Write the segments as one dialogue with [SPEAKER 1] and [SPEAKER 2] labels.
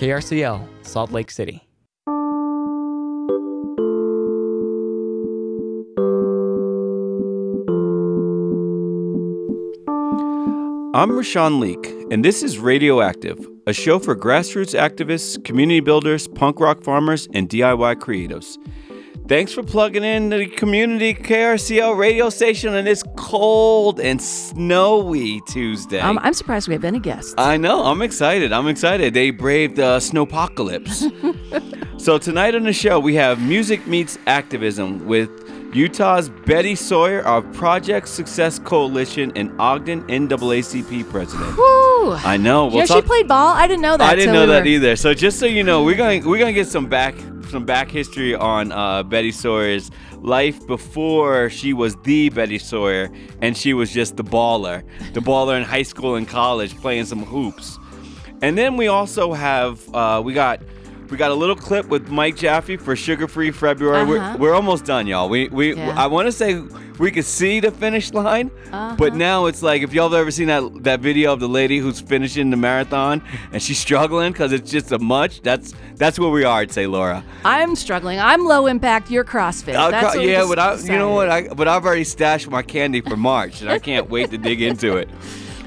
[SPEAKER 1] KRCL, Salt Lake City.
[SPEAKER 2] I'm Rashawn Leak, and this is Radioactive, a show for grassroots activists, community builders, punk rock farmers, and DIY creatives. Thanks for plugging in the community KRCL radio station on this cold and snowy Tuesday.
[SPEAKER 3] Um, I'm surprised we have any guests.
[SPEAKER 2] I know. I'm excited. I'm excited. They braved the uh, snowpocalypse. so tonight on the show, we have Music Meets Activism with Utah's Betty Sawyer, our Project Success Coalition and Ogden NAACP president.
[SPEAKER 3] Woo!
[SPEAKER 2] I know.
[SPEAKER 3] You know, she played ball. I didn't know that.
[SPEAKER 2] I didn't know
[SPEAKER 3] we
[SPEAKER 2] that
[SPEAKER 3] were-
[SPEAKER 2] either. So just so you know, we're going we're going to get some back some back history on uh, Betty Sawyer's life before she was the Betty Sawyer and she was just the baller, the baller in high school and college playing some hoops. And then we also have uh, we got we got a little clip with Mike Jaffe for Sugar Free February.
[SPEAKER 3] Uh-huh.
[SPEAKER 2] We're, we're almost done, y'all. We we
[SPEAKER 3] Yeah.
[SPEAKER 2] I want to say we could see the finish line,
[SPEAKER 3] Uh-huh.
[SPEAKER 2] but now it's like if y'all have ever seen that that video of the lady who's finishing the marathon and she's struggling because it's just a much. That's that's where we are. I'd say, Laura.
[SPEAKER 3] I'm struggling. I'm low impact. You're CrossFit. That's
[SPEAKER 2] cro- yeah, but I, you know what? I, but I've already stashed my candy for March, and I can't wait to dig into it.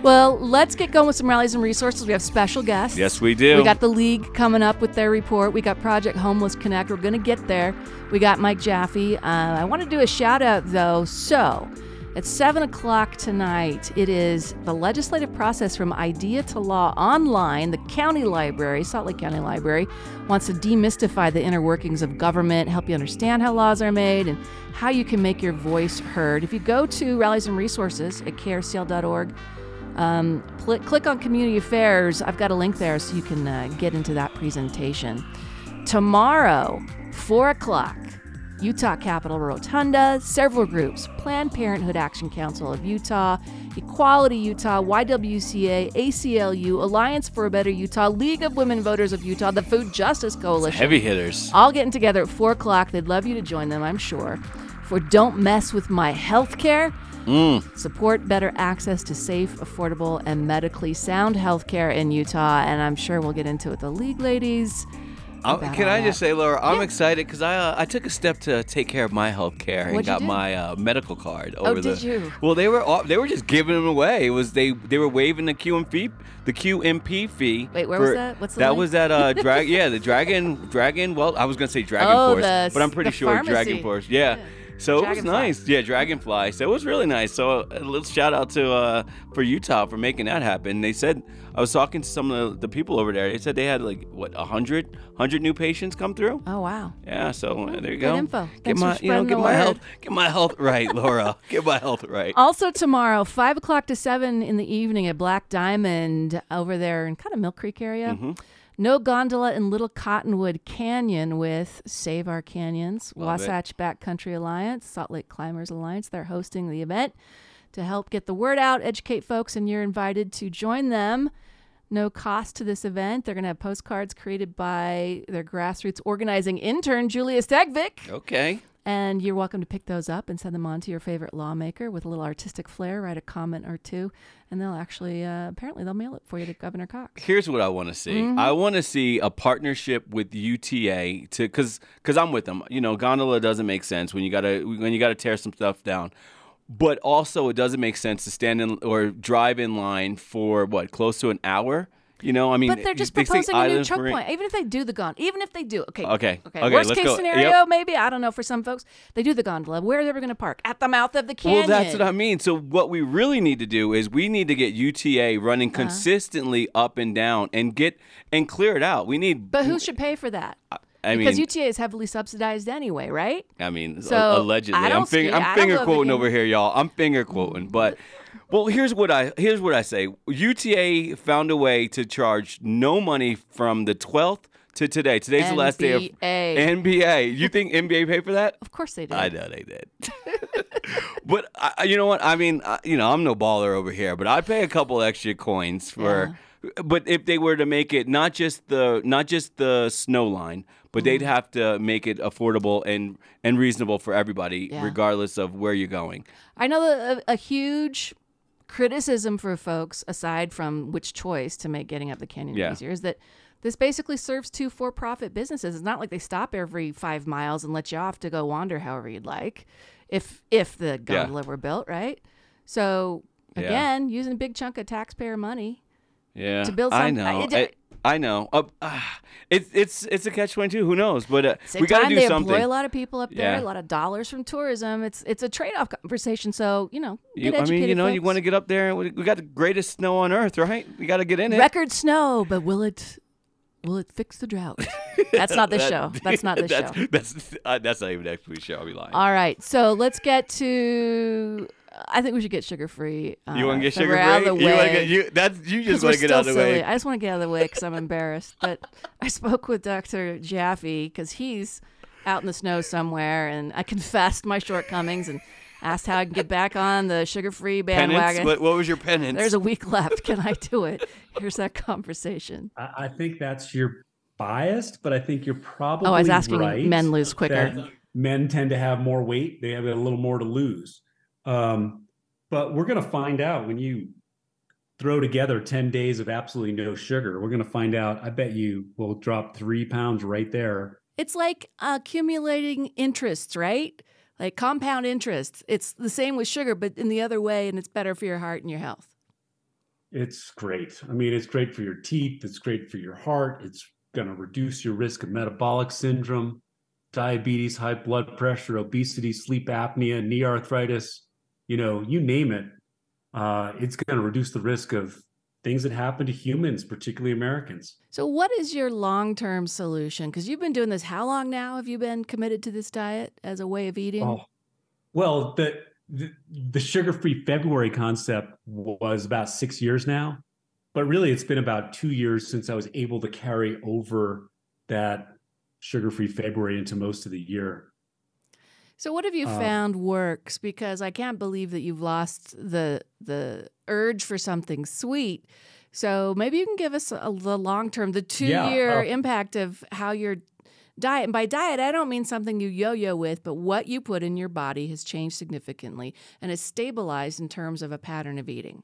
[SPEAKER 3] Well, let's get going with some rallies and resources. We have special guests.
[SPEAKER 2] Yes, we do.
[SPEAKER 3] We got the league coming up with their report. We got Project Homeless Connect. We're going to get there. We got Mike Jaffe. Uh, I want to do a shout out though. So, at 7 o'clock tonight, it is the legislative process from idea to law online. The county library, Salt Lake County Library, wants to demystify the inner workings of government, help you understand how laws are made, and how you can make your voice heard. If you go to rallies and resources at krcl.org, um, pl- click on community affairs. I've got a link there so you can uh, get into that presentation. Tomorrow, 4 o'clock, Utah Capitol Rotunda, several groups Planned Parenthood Action Council of Utah, Equality Utah, YWCA, ACLU, Alliance for a Better Utah, League of Women Voters of Utah, the Food Justice Coalition
[SPEAKER 2] Heavy hitters.
[SPEAKER 3] all getting together at 4 o'clock. They'd love you to join them, I'm sure. For Don't Mess with My Healthcare. Support better access to safe, affordable, and medically sound healthcare in Utah. And I'm sure we'll get into it with the League ladies.
[SPEAKER 2] Can
[SPEAKER 3] all
[SPEAKER 2] I just say, Laura, I'm
[SPEAKER 3] Yeah.
[SPEAKER 2] excited because I uh, I took a step to take care of my health care and got
[SPEAKER 3] do?
[SPEAKER 2] my uh, medical card
[SPEAKER 3] Oh,
[SPEAKER 2] over
[SPEAKER 3] did
[SPEAKER 2] the.
[SPEAKER 3] you?
[SPEAKER 2] Well, they were all, they were just giving them away. It was they they were waiving the QMP the QMP fee.
[SPEAKER 3] Wait, where
[SPEAKER 2] for-
[SPEAKER 3] was that? What's the
[SPEAKER 2] that
[SPEAKER 3] link?
[SPEAKER 2] was at uh drag yeah the Dragon Dragon. Well, I was gonna say Dragon
[SPEAKER 3] Oh,
[SPEAKER 2] Force,
[SPEAKER 3] the
[SPEAKER 2] but I'm pretty sure Dragon
[SPEAKER 3] pharmacy.
[SPEAKER 2] Force. Yeah. So it was nice, yeah, Dragonfly. So it was really nice. So a little shout out to uh, for Utah for making that happen. They said I was talking to some of the, the people over there. They said they had like what a hundred hundred new patients come through.
[SPEAKER 3] Oh, wow.
[SPEAKER 2] Yeah, so uh, there you go.
[SPEAKER 3] Good
[SPEAKER 2] go.
[SPEAKER 3] info.
[SPEAKER 2] Get
[SPEAKER 3] Thanks
[SPEAKER 2] my,
[SPEAKER 3] for
[SPEAKER 2] you know, get my
[SPEAKER 3] word.
[SPEAKER 2] health, get my health right, Laura. get my health right.
[SPEAKER 3] Also, tomorrow, 5 o'clock to 7 in the evening at Black Diamond over there in kind of Millcreek area.
[SPEAKER 2] Mm-hmm.
[SPEAKER 3] No gondola in Little Cottonwood Canyon with Save Our Canyons,
[SPEAKER 2] Love it.
[SPEAKER 3] Wasatch Backcountry Alliance, Salt Lake Climbers Alliance. They're hosting the event to help get the word out, educate folks, and you're invited to join them. No cost to this event. They're going to have postcards created by their grassroots organizing intern, Julia Stegvik.
[SPEAKER 2] Okay.
[SPEAKER 3] And you're welcome to pick those up and send them on to your favorite lawmaker with a little artistic flair. Write a comment or two, and they'll actually, uh, apparently, they'll mail it for you to Governor Cox.
[SPEAKER 2] Here's what I want to see.
[SPEAKER 3] Mm-hmm.
[SPEAKER 2] I want to see a partnership with UTA to cuz cuz I'm with them. You know, gondola doesn't make sense when you got to when you got to tear some stuff down. But also it doesn't make sense to stand in or drive in line for what, close to an hour? You know, I mean,
[SPEAKER 3] But they're just
[SPEAKER 2] they
[SPEAKER 3] proposing a new choke
[SPEAKER 2] Marine-
[SPEAKER 3] point. Even if they do the gondola, even if they do, okay,
[SPEAKER 2] Okay,
[SPEAKER 3] okay,
[SPEAKER 2] okay,
[SPEAKER 3] worst case
[SPEAKER 2] go.
[SPEAKER 3] scenario,
[SPEAKER 2] Yep.
[SPEAKER 3] maybe I don't know. For some folks, they do the gondola. Where are they going to park? At the mouth of the canyon.
[SPEAKER 2] Well, that's what I mean. So what we really need to do is we need to get UTA running
[SPEAKER 3] Uh-huh.
[SPEAKER 2] consistently up and down and get and clear it out. We need.
[SPEAKER 3] But who should pay for that?
[SPEAKER 2] I
[SPEAKER 3] because
[SPEAKER 2] mean,
[SPEAKER 3] UTA is heavily subsidized anyway, right?
[SPEAKER 2] I mean,
[SPEAKER 3] So,
[SPEAKER 2] allegedly.
[SPEAKER 3] I
[SPEAKER 2] I'm, fing-
[SPEAKER 3] ski. I
[SPEAKER 2] I'm
[SPEAKER 3] don't
[SPEAKER 2] finger quoting over here, y'all. I'm finger quoting, but well, here's what I here's what I say. UTA found a way to charge no money from the 12th to today. Today's the last day of
[SPEAKER 3] NBA.
[SPEAKER 2] NBA. You think NBA paid for that?
[SPEAKER 3] Of course they do.
[SPEAKER 2] I know they did. but I, I- you know what? I mean, I, you know, I'm no baller over here, but I'd pay a couple extra coins for. But if they were to make it not just the not just the snow line, but they'd
[SPEAKER 3] Mm-hmm.
[SPEAKER 2] have to make it affordable and and reasonable for everybody,
[SPEAKER 3] Yeah.
[SPEAKER 2] regardless of where you're going.
[SPEAKER 3] I know a, a huge criticism for folks, aside from which choice to make getting up the canyon
[SPEAKER 2] Yeah.
[SPEAKER 3] easier, is that This basically serves two for profit businesses. It's not like they stop every five miles and let you off to go wander however you'd like, if if the gondola were built, right? So
[SPEAKER 2] Yeah.
[SPEAKER 3] again, using a big chunk of taxpayer money.
[SPEAKER 2] Yeah,
[SPEAKER 3] To build
[SPEAKER 2] I know.
[SPEAKER 3] I-
[SPEAKER 2] I,
[SPEAKER 3] it-
[SPEAKER 2] I know. Uh, ah, it's it's it's a catch twenty two. Who knows? But uh,
[SPEAKER 3] Same
[SPEAKER 2] we got to do
[SPEAKER 3] they
[SPEAKER 2] something.
[SPEAKER 3] employ a lot of people up there,
[SPEAKER 2] Yeah.
[SPEAKER 3] a lot of dollars from tourism. It's it's a trade off conversation. So you know,
[SPEAKER 2] You-
[SPEAKER 3] get
[SPEAKER 2] I mean, you
[SPEAKER 3] educated
[SPEAKER 2] know, you want to get up there, and we, we got the greatest snow on earth, right? We got to get in it.
[SPEAKER 3] record snow, but will it will it fix the drought? That's not the
[SPEAKER 2] That-
[SPEAKER 3] show. That's not the
[SPEAKER 2] that's,
[SPEAKER 3] show.
[SPEAKER 2] That's uh, that's not even next week's show. I'll be lying.
[SPEAKER 3] All right, so let's get to. I think we should get sugar free. Uh,
[SPEAKER 2] you want to get
[SPEAKER 3] so
[SPEAKER 2] sugar
[SPEAKER 3] we're out of
[SPEAKER 2] free?
[SPEAKER 3] the
[SPEAKER 2] You want to get you? That's you
[SPEAKER 3] 'Cause
[SPEAKER 2] just want to get out of the
[SPEAKER 3] silly.
[SPEAKER 2] way.
[SPEAKER 3] I just want to get out of the way because I'm embarrassed. But I spoke with Dr. Jaffe because he's out in the snow somewhere, and I confessed my shortcomings and asked how I can get back on the sugar-free bandwagon.
[SPEAKER 2] What, what was your penance?
[SPEAKER 3] There's a week left. Can I do it? Here's that conversation.
[SPEAKER 4] I, I think that's your biased, but I think you're probably.
[SPEAKER 3] Oh, I was asking
[SPEAKER 4] right
[SPEAKER 3] men lose quicker.
[SPEAKER 4] Men tend to have more weight; they have a little more to lose. Um, but we're going to find out when you throw together ten days of absolutely no sugar. We're going to find out. I bet you will drop three pounds right there.
[SPEAKER 3] It's like accumulating interests, right? Like compound interest. It's the same with sugar, but in the other way, and it's better for your heart and your health.
[SPEAKER 4] It's great. I mean, it's great for your teeth. It's great for your heart. It's going to reduce your risk of metabolic syndrome, diabetes, high blood pressure, obesity, sleep apnea, knee arthritis. You know, you name it. Uh, it's going to reduce the risk of things that happen to humans, particularly Americans.
[SPEAKER 3] So, what is your long term solution? Because you've been doing this. How long now have you been committed to this diet as a way of eating?
[SPEAKER 4] Oh, well, the the, the sugar-free February concept was about six years now, but really it's been about two years since I was able to carry over that sugar-free February into most of the year.
[SPEAKER 3] So, what have you
[SPEAKER 4] Uh,
[SPEAKER 3] found works? Because I can't believe that you've lost the the urge for something sweet. So maybe you can give us a, the long term, the two
[SPEAKER 4] Yeah,
[SPEAKER 3] year
[SPEAKER 4] uh,
[SPEAKER 3] impact of how your diet. And by diet, I don't mean something you yo yo with, but what you put in your body has changed significantly and is stabilized in terms of a pattern of eating.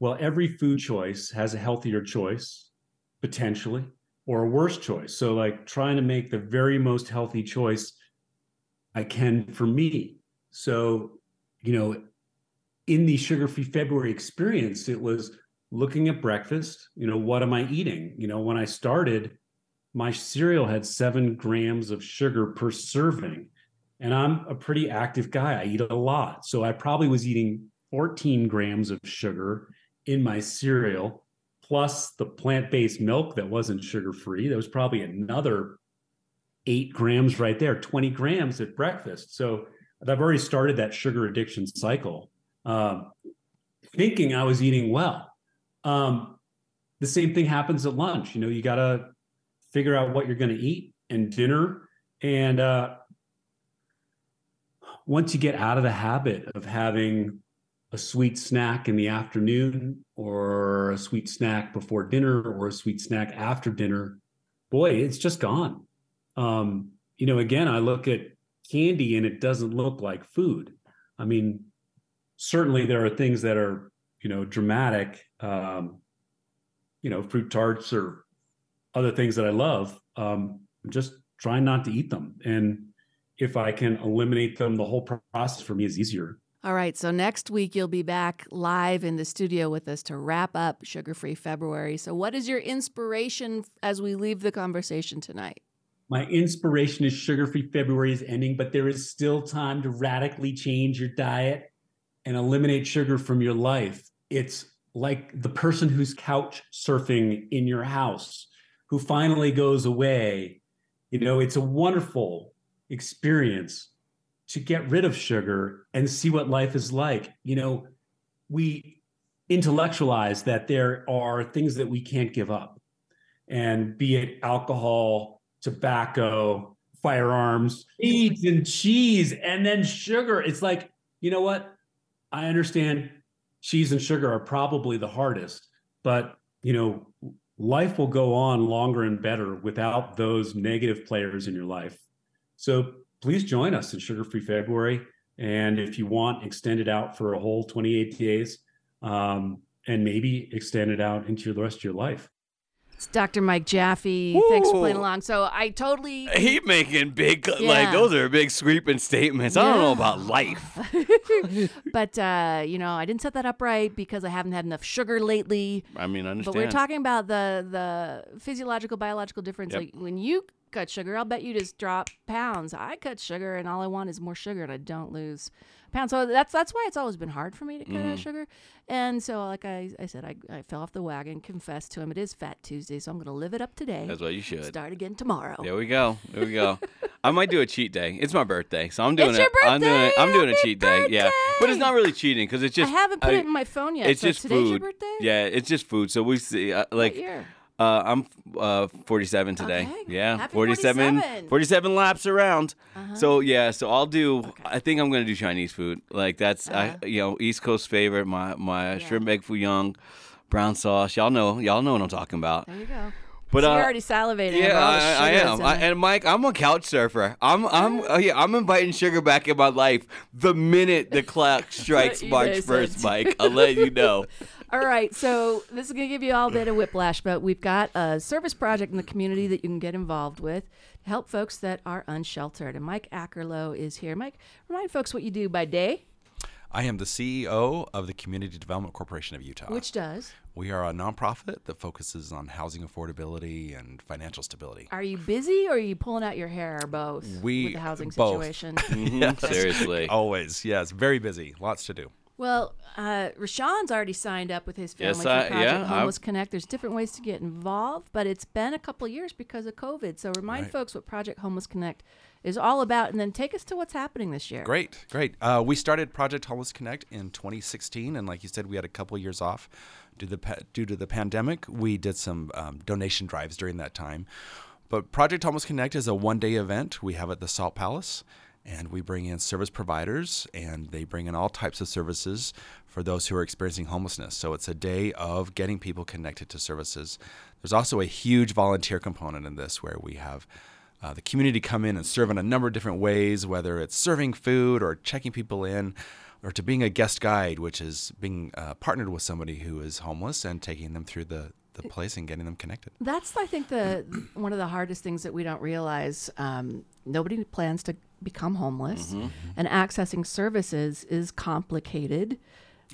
[SPEAKER 4] Well, every food choice has a healthier choice, potentially, or a worse choice. So, like trying to make the very most healthy choice I can for me. So, you know, in the sugar free February experience, it was looking at breakfast. You know, what am I eating? You know, when I started, my cereal had seven grams of sugar per serving. And I'm a pretty active guy. I eat a lot. So I probably was eating 14 grams of sugar in my cereal, plus the plant based milk that wasn't sugar free. That was probably another eight grams right there, 20 grams at breakfast. So I've already started that sugar addiction cycle, um, thinking I was eating well. Um, the same thing happens at lunch. You know, you got to figure out what you're going to eat and dinner. And uh, once you get out of the habit of having a sweet snack in the afternoon or a sweet snack before dinner or a sweet snack after dinner, boy, it's just gone. Um, you know, again, I look at candy and it doesn't look like food. I mean, certainly there are things that are, you know, dramatic, um, you know, fruit tarts or other things that I love. Um, I'm just trying not to eat them. And if I can eliminate them, the whole process for me is easier.
[SPEAKER 3] All right, so next week you'll be back live in the studio with us to wrap up Sugar Free February. So, what is your inspiration as we leave the conversation tonight?
[SPEAKER 4] My inspiration is sugar free February is ending, but there is still time to radically change your diet and eliminate sugar from your life. It's like the person who's couch surfing in your house who finally goes away. You know, it's a wonderful experience to get rid of sugar and see what life is like. You know, we intellectualize that there are things that we can't give up, and be it alcohol, tobacco, firearms, meat and cheese, and then sugar. It's like, you know what? I understand cheese and sugar are probably the hardest, but you know, life will go on longer and better without those negative players in your life. So please join us in Sugar Free February. And if you want, extend it out for a whole 28 days um, and maybe extend it out into the rest of your life.
[SPEAKER 3] It's Dr. Mike Jaffe. Thanks for playing along. So I totally
[SPEAKER 2] He making big like those are big sweeping statements. I don't know about life.
[SPEAKER 3] but uh, you know, I didn't set that up right because I haven't had enough sugar lately.
[SPEAKER 2] I mean, I understand.
[SPEAKER 3] But we're talking about the the physiological biological difference.
[SPEAKER 2] Yep.
[SPEAKER 3] Like when you cut sugar, I'll bet you just drop pounds. I cut sugar and all I want is more sugar and I don't lose pounds. So that's that's why it's always been hard for me to cut
[SPEAKER 2] Mm-hmm.
[SPEAKER 3] out sugar. And so like I, I said, I, I fell off the wagon, confessed to him. It is Fat Tuesday, so I'm gonna live it up today.
[SPEAKER 2] That's what you should.
[SPEAKER 3] Start again tomorrow.
[SPEAKER 2] There we go. There we go. I might do a cheat day. It's my birthday, so I'm doing
[SPEAKER 3] It's
[SPEAKER 2] it. I'm doing it. I'm doing a cheat day. Yeah, but it's not really cheating because it's just.
[SPEAKER 3] I haven't put it in my phone yet.
[SPEAKER 2] It's
[SPEAKER 3] so
[SPEAKER 2] just
[SPEAKER 3] today's
[SPEAKER 2] food.
[SPEAKER 3] your birthday?
[SPEAKER 2] Yeah, it's just food. So we see uh, like. Uh, I'm uh 47 today.
[SPEAKER 3] Okay.
[SPEAKER 2] Yeah,
[SPEAKER 3] Happy
[SPEAKER 2] 47,
[SPEAKER 3] 47.
[SPEAKER 2] 47 laps around.
[SPEAKER 3] Uh-huh.
[SPEAKER 2] So yeah, so I'll do. I think I'm gonna do Chinese food. Like that's
[SPEAKER 3] Uh-huh.
[SPEAKER 2] I you know East Coast favorite. My my
[SPEAKER 3] Yeah.
[SPEAKER 2] shrimp egg foo young, brown sauce. Y'all know y'all know what I'm talking about.
[SPEAKER 3] There you go.
[SPEAKER 2] But
[SPEAKER 3] So
[SPEAKER 2] uh,
[SPEAKER 3] you're already salivating.
[SPEAKER 2] yeah,
[SPEAKER 3] over all the
[SPEAKER 2] I, I am. I, and Mike, I'm a couch surfer. I'm I'm oh yeah, I'm inviting sugar back in my life the minute the clock strikes March first, Mike. I'll let you know.
[SPEAKER 3] All right, so this is going to give you all a bit of whiplash, but we've got a service project in the community that you can get involved with to help folks that are unsheltered. And Mike Akerlow is here. Mike, remind folks what you do by day,
[SPEAKER 5] I am the CEO of the Community Development Corporation of Utah.
[SPEAKER 3] which does.
[SPEAKER 5] we are a nonprofit that focuses on housing affordability and financial stability.
[SPEAKER 3] Are you busy or are you pulling out your hair or both
[SPEAKER 5] We-
[SPEAKER 3] with the housing
[SPEAKER 5] both.
[SPEAKER 3] situation?
[SPEAKER 2] Mhm, Seriously.
[SPEAKER 5] Always, yes, very busy, lots to do.
[SPEAKER 3] Well, uh, Rashawn's already signed up with his family
[SPEAKER 2] Yes,
[SPEAKER 3] for
[SPEAKER 2] I-
[SPEAKER 3] Project
[SPEAKER 2] yeah, I've-
[SPEAKER 3] Homeless Connect. There's different ways to get involved, but it's been a couple of years because of COVID. So remind
[SPEAKER 5] Right.
[SPEAKER 3] folks what Project Homeless Connect is all about, and then take us to what's happening this year.
[SPEAKER 5] Great, great. Uh, we started Project Homeless Connect in 2016, and like you said, we had a couple years off due to the pa- due to the pandemic. We did some um, donation drives during that time. But Project Homeless Connect is a one-day event we have at the Salt Palace, and we bring in service providers, and they bring in all types of services for those who are experiencing homelessness. So it's a day of getting people connected to services. There's also a huge volunteer component in this, where we have uh, the community come in and serve in a number of different ways, whether it's serving food or checking people in, or to being a guest guide, which is being uh, partnered with somebody who is homeless and taking them through the, the place and getting them connected.
[SPEAKER 3] That's, I think, the one of the hardest things that we don't realize. Um, nobody plans to become homeless,
[SPEAKER 2] Mm-hmm.
[SPEAKER 3] and accessing services is complicated.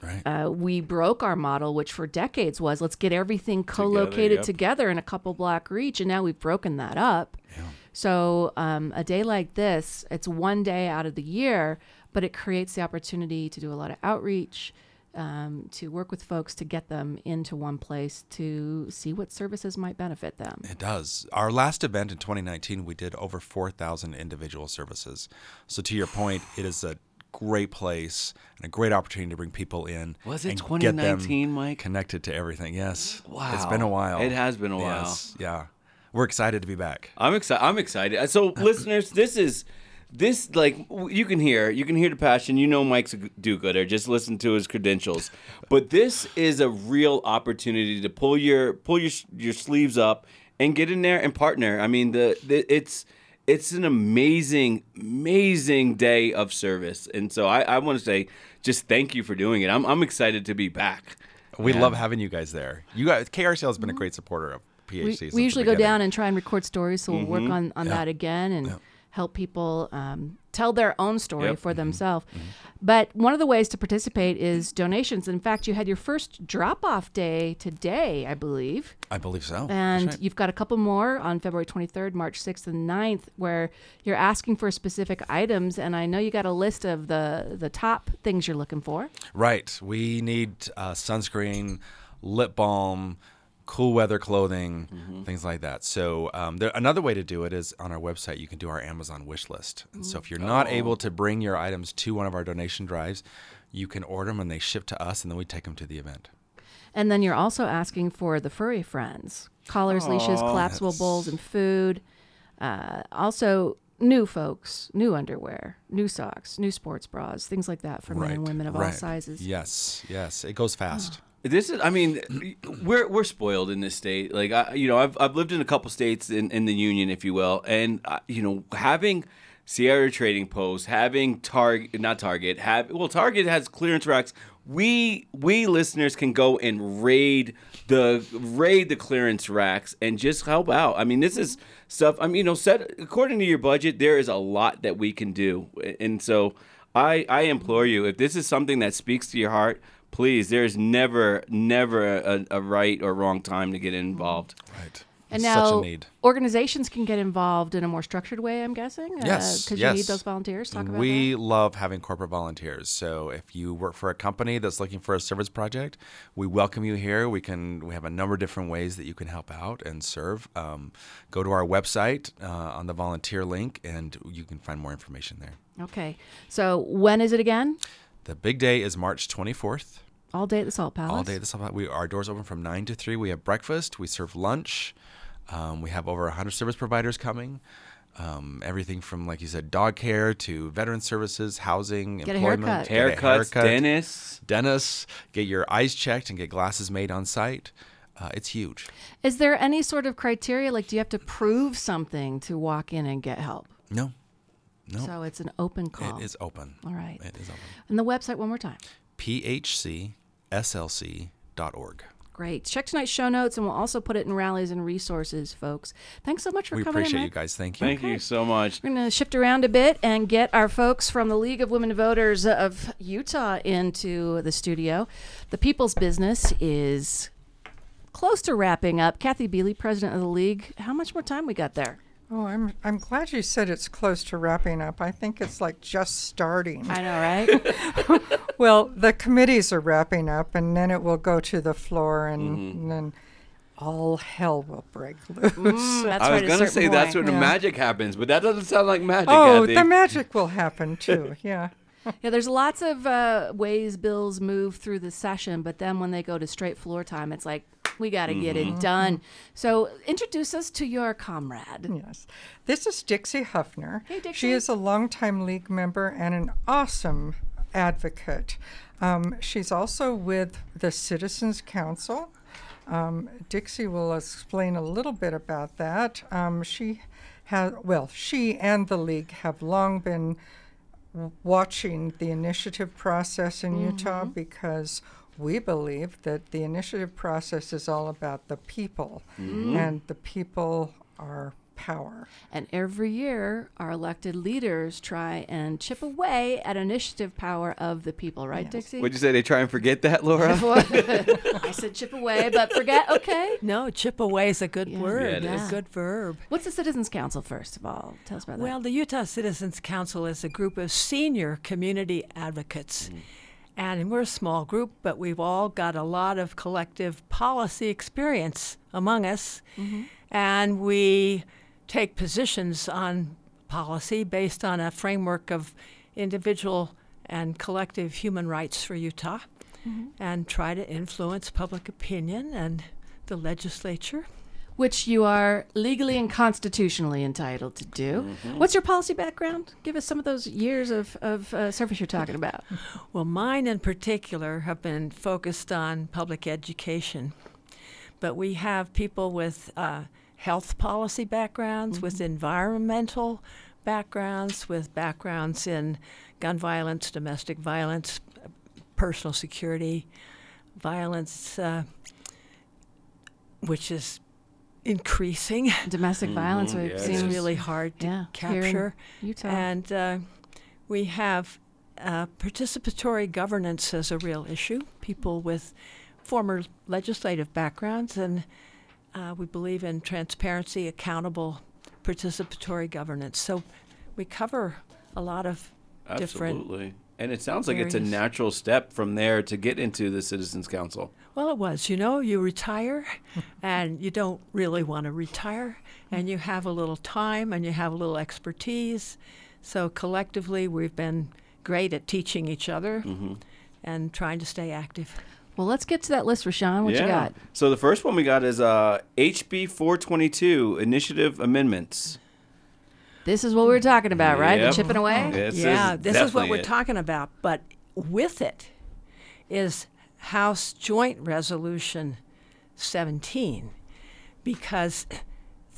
[SPEAKER 5] Right.
[SPEAKER 3] Uh, we broke our model, which for decades was let's get everything co-located
[SPEAKER 2] yep.
[SPEAKER 3] together in a couple block reach, and now we've broken that up. So um, a day like this, it's one day out of the year, but it creates the opportunity to do a lot of outreach, um, to work with folks to get them into one place to see what services might benefit them.
[SPEAKER 5] It does. Our last event in 2019, we did over 4,000 individual services. So, to your point, it is a great place and a great opportunity to bring people in.
[SPEAKER 2] Was it
[SPEAKER 5] and get them
[SPEAKER 2] 2019, Mike?
[SPEAKER 5] Connected to everything. Yes.
[SPEAKER 2] Wow.
[SPEAKER 5] It's been a while.
[SPEAKER 2] It has been a while.
[SPEAKER 5] Yes. Yeah. We're excited to be back.
[SPEAKER 2] I'm excited. I'm excited. Uh, So, listeners, this is this like you can hear you can hear the passion. You know, Mike's a g- do-gooder. Just listen to his credentials. But this is a real opportunity to pull your pull your your sleeves up and get in there and partner. I mean, the, the it's it's an amazing amazing day of service, and so I, I want to say just thank you for doing it. I'm I'm excited to be back.
[SPEAKER 5] We
[SPEAKER 2] Yeah.
[SPEAKER 5] love having you guys there. You guys, KRCL has been a mm-hmm. great supporter of PHC.
[SPEAKER 3] we, we usually go down and try and record stories, so we'll work mm-hmm. on, on that again and help people um, tell their own story
[SPEAKER 2] Yep.
[SPEAKER 3] for themselves. But one of the ways to participate is donations. In fact, you had your first drop off day today, I believe.
[SPEAKER 5] I believe so.
[SPEAKER 3] And
[SPEAKER 5] right.
[SPEAKER 3] you've got a couple more on February 23rd, March 6th, and 9th, where you're asking for specific items. And I know you got a list of the, the top things you're looking for.
[SPEAKER 5] Right. We need uh, sunscreen, lip balm, cool weather clothing,
[SPEAKER 2] Mm-hmm.
[SPEAKER 5] things like that. So um, there, another way to do it is on our website. You can do our Amazon wish list. And so if you're not
[SPEAKER 2] Oh.
[SPEAKER 5] able to bring your items to one of our donation drives, you can order them and they ship to us, and then we take them to the event.
[SPEAKER 3] And then you're also asking for the furry friends collars, leashes, collapsible
[SPEAKER 5] Yes.
[SPEAKER 3] bowls, and food. Uh, also, new folks, new underwear, new socks, new sports bras, things like that for men and women of all sizes.
[SPEAKER 5] Yes, yes. It goes fast.
[SPEAKER 2] This is, I mean, we're we're spoiled in this state. Like, I, you know, I've I've lived in a couple states in, in the union, if you will, and uh, you know, having Sierra Trading Post, having Target, not Target, have well, Target has clearance racks we we listeners can go and raid the raid the clearance racks and just help out. I mean, this is stuff. I mean, you know, set according to your budget, there is a lot that we can do, and so I I implore you, if this is something that speaks to your heart, please. There's never never a, a right or wrong time to get involved.
[SPEAKER 5] Right.
[SPEAKER 3] And
[SPEAKER 5] Such
[SPEAKER 3] now
[SPEAKER 5] a need.
[SPEAKER 3] organizations can get involved in a more structured way, I'm guessing.
[SPEAKER 5] Yes,
[SPEAKER 3] Because
[SPEAKER 5] yes.
[SPEAKER 3] you need those volunteers. Talk about
[SPEAKER 5] we
[SPEAKER 3] that.
[SPEAKER 5] love having corporate volunteers. So if you work for a company that's looking for a service project, we welcome you here. We can we have a number of different ways that you can help out and serve. Um, go to our website uh, on the volunteer link, and you can find more information there.
[SPEAKER 3] Okay. So when is it again?
[SPEAKER 5] The big day is March 24th.
[SPEAKER 3] All day at the Salt Palace.
[SPEAKER 5] All day at the Salt Palace. We our doors open from nine to three. We have breakfast. We serve lunch. Um, we have over hundred service providers coming. Um, everything from like you said, dog care to veteran services, housing,
[SPEAKER 3] Get a
[SPEAKER 5] employment,
[SPEAKER 3] haircut.
[SPEAKER 5] get a
[SPEAKER 2] Haircuts,
[SPEAKER 5] haircut,
[SPEAKER 2] dentists.
[SPEAKER 5] dentists, get your eyes checked and get glasses made on site. Uh, it's huge.
[SPEAKER 3] Is there any sort of criteria? Like, do you have to prove something to walk in and get help?
[SPEAKER 5] No, no,
[SPEAKER 3] So it's an open call.
[SPEAKER 5] it is open.
[SPEAKER 3] All right.
[SPEAKER 5] It is open.
[SPEAKER 3] And the website one more time.
[SPEAKER 5] phcslc.org.
[SPEAKER 3] Great. Check tonight's show notes, and we'll also put it in rallies and resources, folks. Thanks so much for
[SPEAKER 5] We
[SPEAKER 3] coming. in,
[SPEAKER 5] appreciate you guys. Thank you.
[SPEAKER 2] Thank you so much.
[SPEAKER 3] We're going to shift around a bit and get our folks from the League of Women Voters of Utah into the studio. The People's Business is close to wrapping up. Kathy Biele, president of the league. How much more time we got there?
[SPEAKER 6] Oh, I'm I'm glad you said it's close to wrapping up. I think it's like just starting.
[SPEAKER 3] I know, right?
[SPEAKER 6] Well, the committees are wrapping up, and then it will go to the floor, and,
[SPEAKER 2] Mm-hmm.
[SPEAKER 6] and then all hell will break loose.
[SPEAKER 3] Mm, that's
[SPEAKER 2] I was gonna
[SPEAKER 3] certain
[SPEAKER 2] say that's
[SPEAKER 3] point.
[SPEAKER 2] when the magic happens, but that doesn't sound like magic.
[SPEAKER 6] oh,
[SPEAKER 2] Kathy.
[SPEAKER 6] the magic will happen too. Yeah.
[SPEAKER 3] Yeah, there's lots of uh, ways bills move through the session, but then when they go to straight floor time, it's like we got to get
[SPEAKER 2] Mm-hmm.
[SPEAKER 3] it done. So introduce us to your comrade.
[SPEAKER 6] Yes. This is Dixie Huefner.
[SPEAKER 3] Hey, Dixie.
[SPEAKER 6] She is a longtime league member and an awesome advocate. Um, she's also with the Citizens Council. Um, Dixie will explain a little bit about that. Um, she has, well, she and the league have long been watching the initiative process in Utah because we believe that the initiative process is all about the people, mm-hmm. and the people are power.
[SPEAKER 3] And every year, our elected leaders try and chip away at initiative power of the people, right, Dixie?
[SPEAKER 2] Would you say they try and forget that, Laura?
[SPEAKER 3] I said chip away, but forget. Okay.
[SPEAKER 7] No, chip away is a good
[SPEAKER 3] Yeah.
[SPEAKER 7] word,
[SPEAKER 2] Yeah, it
[SPEAKER 3] is.
[SPEAKER 7] a good verb.
[SPEAKER 3] What's the Citizens Council, first of all? Tell us about
[SPEAKER 7] Well, the Utah Citizens Council is a group of senior community advocates. Mm. And we're a small group, but we've all got a lot of collective policy experience among us. Mm-hmm. And we take positions on policy based on a framework of individual and collective human rights for Utah mm-hmm. and try to influence public opinion and the legislature.
[SPEAKER 3] Which you are legally and constitutionally entitled to do. What's your policy background? Give us some of those years of, of uh, service you're talking about.
[SPEAKER 7] Well, mine in particular have been focused on public education, but we have people with uh, health policy backgrounds, with environmental backgrounds, with backgrounds in gun violence, domestic violence, personal security, violence, uh, which is increasing.
[SPEAKER 3] Domestic violence, we've
[SPEAKER 2] yeah,
[SPEAKER 3] seen
[SPEAKER 2] it's
[SPEAKER 7] It's really hard to
[SPEAKER 3] yeah, here in
[SPEAKER 7] capture.
[SPEAKER 3] Utah.
[SPEAKER 7] And uh, we have uh, participatory governance as a real issue. People with former legislative backgrounds, and uh, we believe in transparency, accountable, participatory governance. So we cover a lot of different.
[SPEAKER 2] Absolutely. And it sounds like it's a natural step from there to get into the Citizens Council.
[SPEAKER 7] Well, it was. You know, you retire, and you don't really want to retire, and you have a little time, and you have a little expertise. So collectively, we've been great at teaching each other and trying to stay active.
[SPEAKER 3] well, let's get to that list, Rashawn. What you got?
[SPEAKER 2] So the first one we got is uh, HB 422 Initiative Amendments.
[SPEAKER 3] This is what we are talking about, right?
[SPEAKER 2] Yep.
[SPEAKER 3] The chipping away?
[SPEAKER 2] This
[SPEAKER 7] yeah,
[SPEAKER 2] is
[SPEAKER 7] this is what we're
[SPEAKER 2] it.
[SPEAKER 7] talking about. But with it is House Joint Resolution 17, because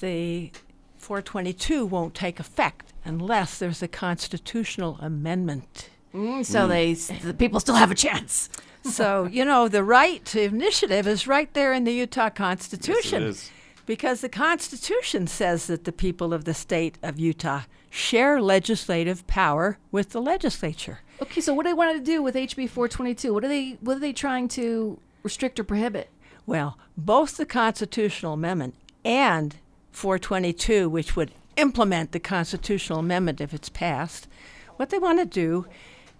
[SPEAKER 7] the 422 won't take effect unless there's a constitutional amendment.
[SPEAKER 3] Mm, so they the people still have a chance.
[SPEAKER 7] So, you know, the right to initiative is right there in the Utah Constitution.
[SPEAKER 2] is.
[SPEAKER 7] Because the Constitution says that the people of the state of Utah share legislative power with the legislature.
[SPEAKER 3] Okay, so what do they want to do with HB 422? What are they what are they trying to restrict or prohibit?
[SPEAKER 7] Well, both the constitutional amendment and 422, which would implement the constitutional amendment if it's passed, what they want to do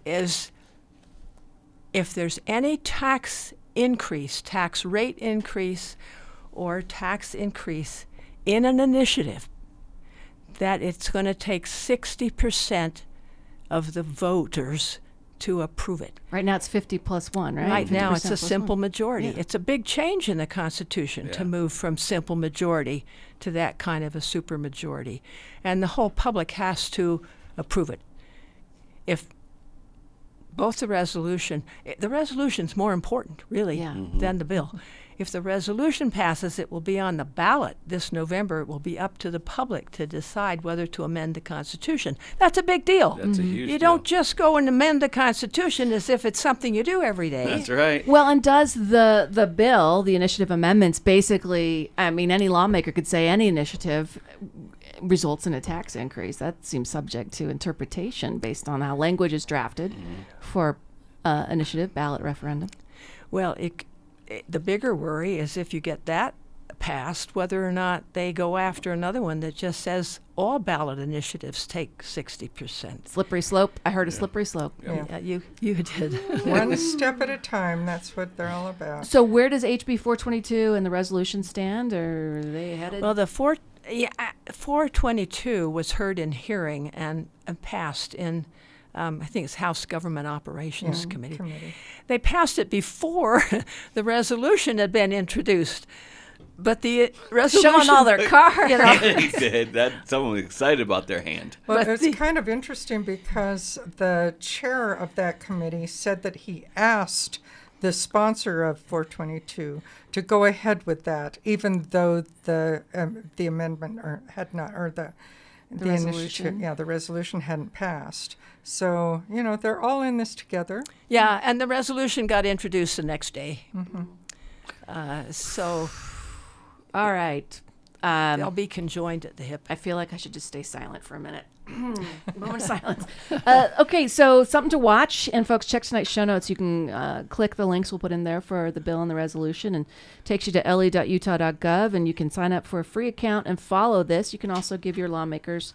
[SPEAKER 7] is if there's any tax increase, tax rate increase, or tax increase in an initiative, that it's going to take 60% of the voters to approve it.
[SPEAKER 3] Right now it's 50 plus 1, right?
[SPEAKER 7] Right now, it's a simple
[SPEAKER 3] one.
[SPEAKER 7] majority.
[SPEAKER 3] Yeah.
[SPEAKER 7] It's a big change in the Constitution to move from simple majority to that kind of a supermajority. And the whole public has to approve it. If both the resolution, eh, the resolution's more important, really,
[SPEAKER 3] Yeah.
[SPEAKER 7] than the bill. If the resolution passes, it will be on the ballot this November. It will be up to the public to decide whether to amend the Constitution. That's a big deal.
[SPEAKER 2] That's a huge
[SPEAKER 7] You
[SPEAKER 2] deal.
[SPEAKER 7] don't just go and amend the Constitution as if it's something you do every day.
[SPEAKER 2] That's right.
[SPEAKER 3] Well, and does the the bill, the initiative amendments, basically? I mean, any lawmaker could say any initiative results in a tax increase. That seems subject to interpretation based on how language is drafted for uh, initiative ballot referendum.
[SPEAKER 7] Well, it, it, the bigger worry is if you get that passed, whether or not they go after another one that just says all ballot initiatives take 60%.
[SPEAKER 3] Slippery slope. I heard a slippery slope.
[SPEAKER 7] Yeah, you, you did.
[SPEAKER 6] One step at a time. That's what they're all about.
[SPEAKER 3] So where does HB 422 and the resolution stand? Or are they headed?
[SPEAKER 7] well, the four, yeah, uh, 422 was heard in hearing and, and passed in, um, I think it's House Government Operations Committee.
[SPEAKER 6] Committee.
[SPEAKER 7] They passed it before the resolution had been introduced. But the resolution.
[SPEAKER 3] Showing all their cards.
[SPEAKER 7] You know,
[SPEAKER 2] He said that someone was excited about their hand.
[SPEAKER 6] Well,
[SPEAKER 7] But
[SPEAKER 6] it's
[SPEAKER 7] the-
[SPEAKER 6] kind of interesting because the chair of that committee said that he asked the sponsor of 422 to go ahead with that, even though the um, the amendment or had not or the the, initiative-
[SPEAKER 3] resolution.
[SPEAKER 6] yeah, the resolution hadn't passed. So you know they're all in this together.
[SPEAKER 7] Yeah, and the resolution got introduced the next day. Uh, so
[SPEAKER 3] all right. Um,
[SPEAKER 7] they'll be conjoined at the hip.
[SPEAKER 3] I feel like I should just stay silent for a minute. Moment of silence. Uh, okay, so something to watch, and folks, check tonight's show notes. You can uh, click the links we'll put in there for the bill and the resolution, and takes you to le.utah.gov, and you can sign up for a free account and follow this. You can also give your lawmakers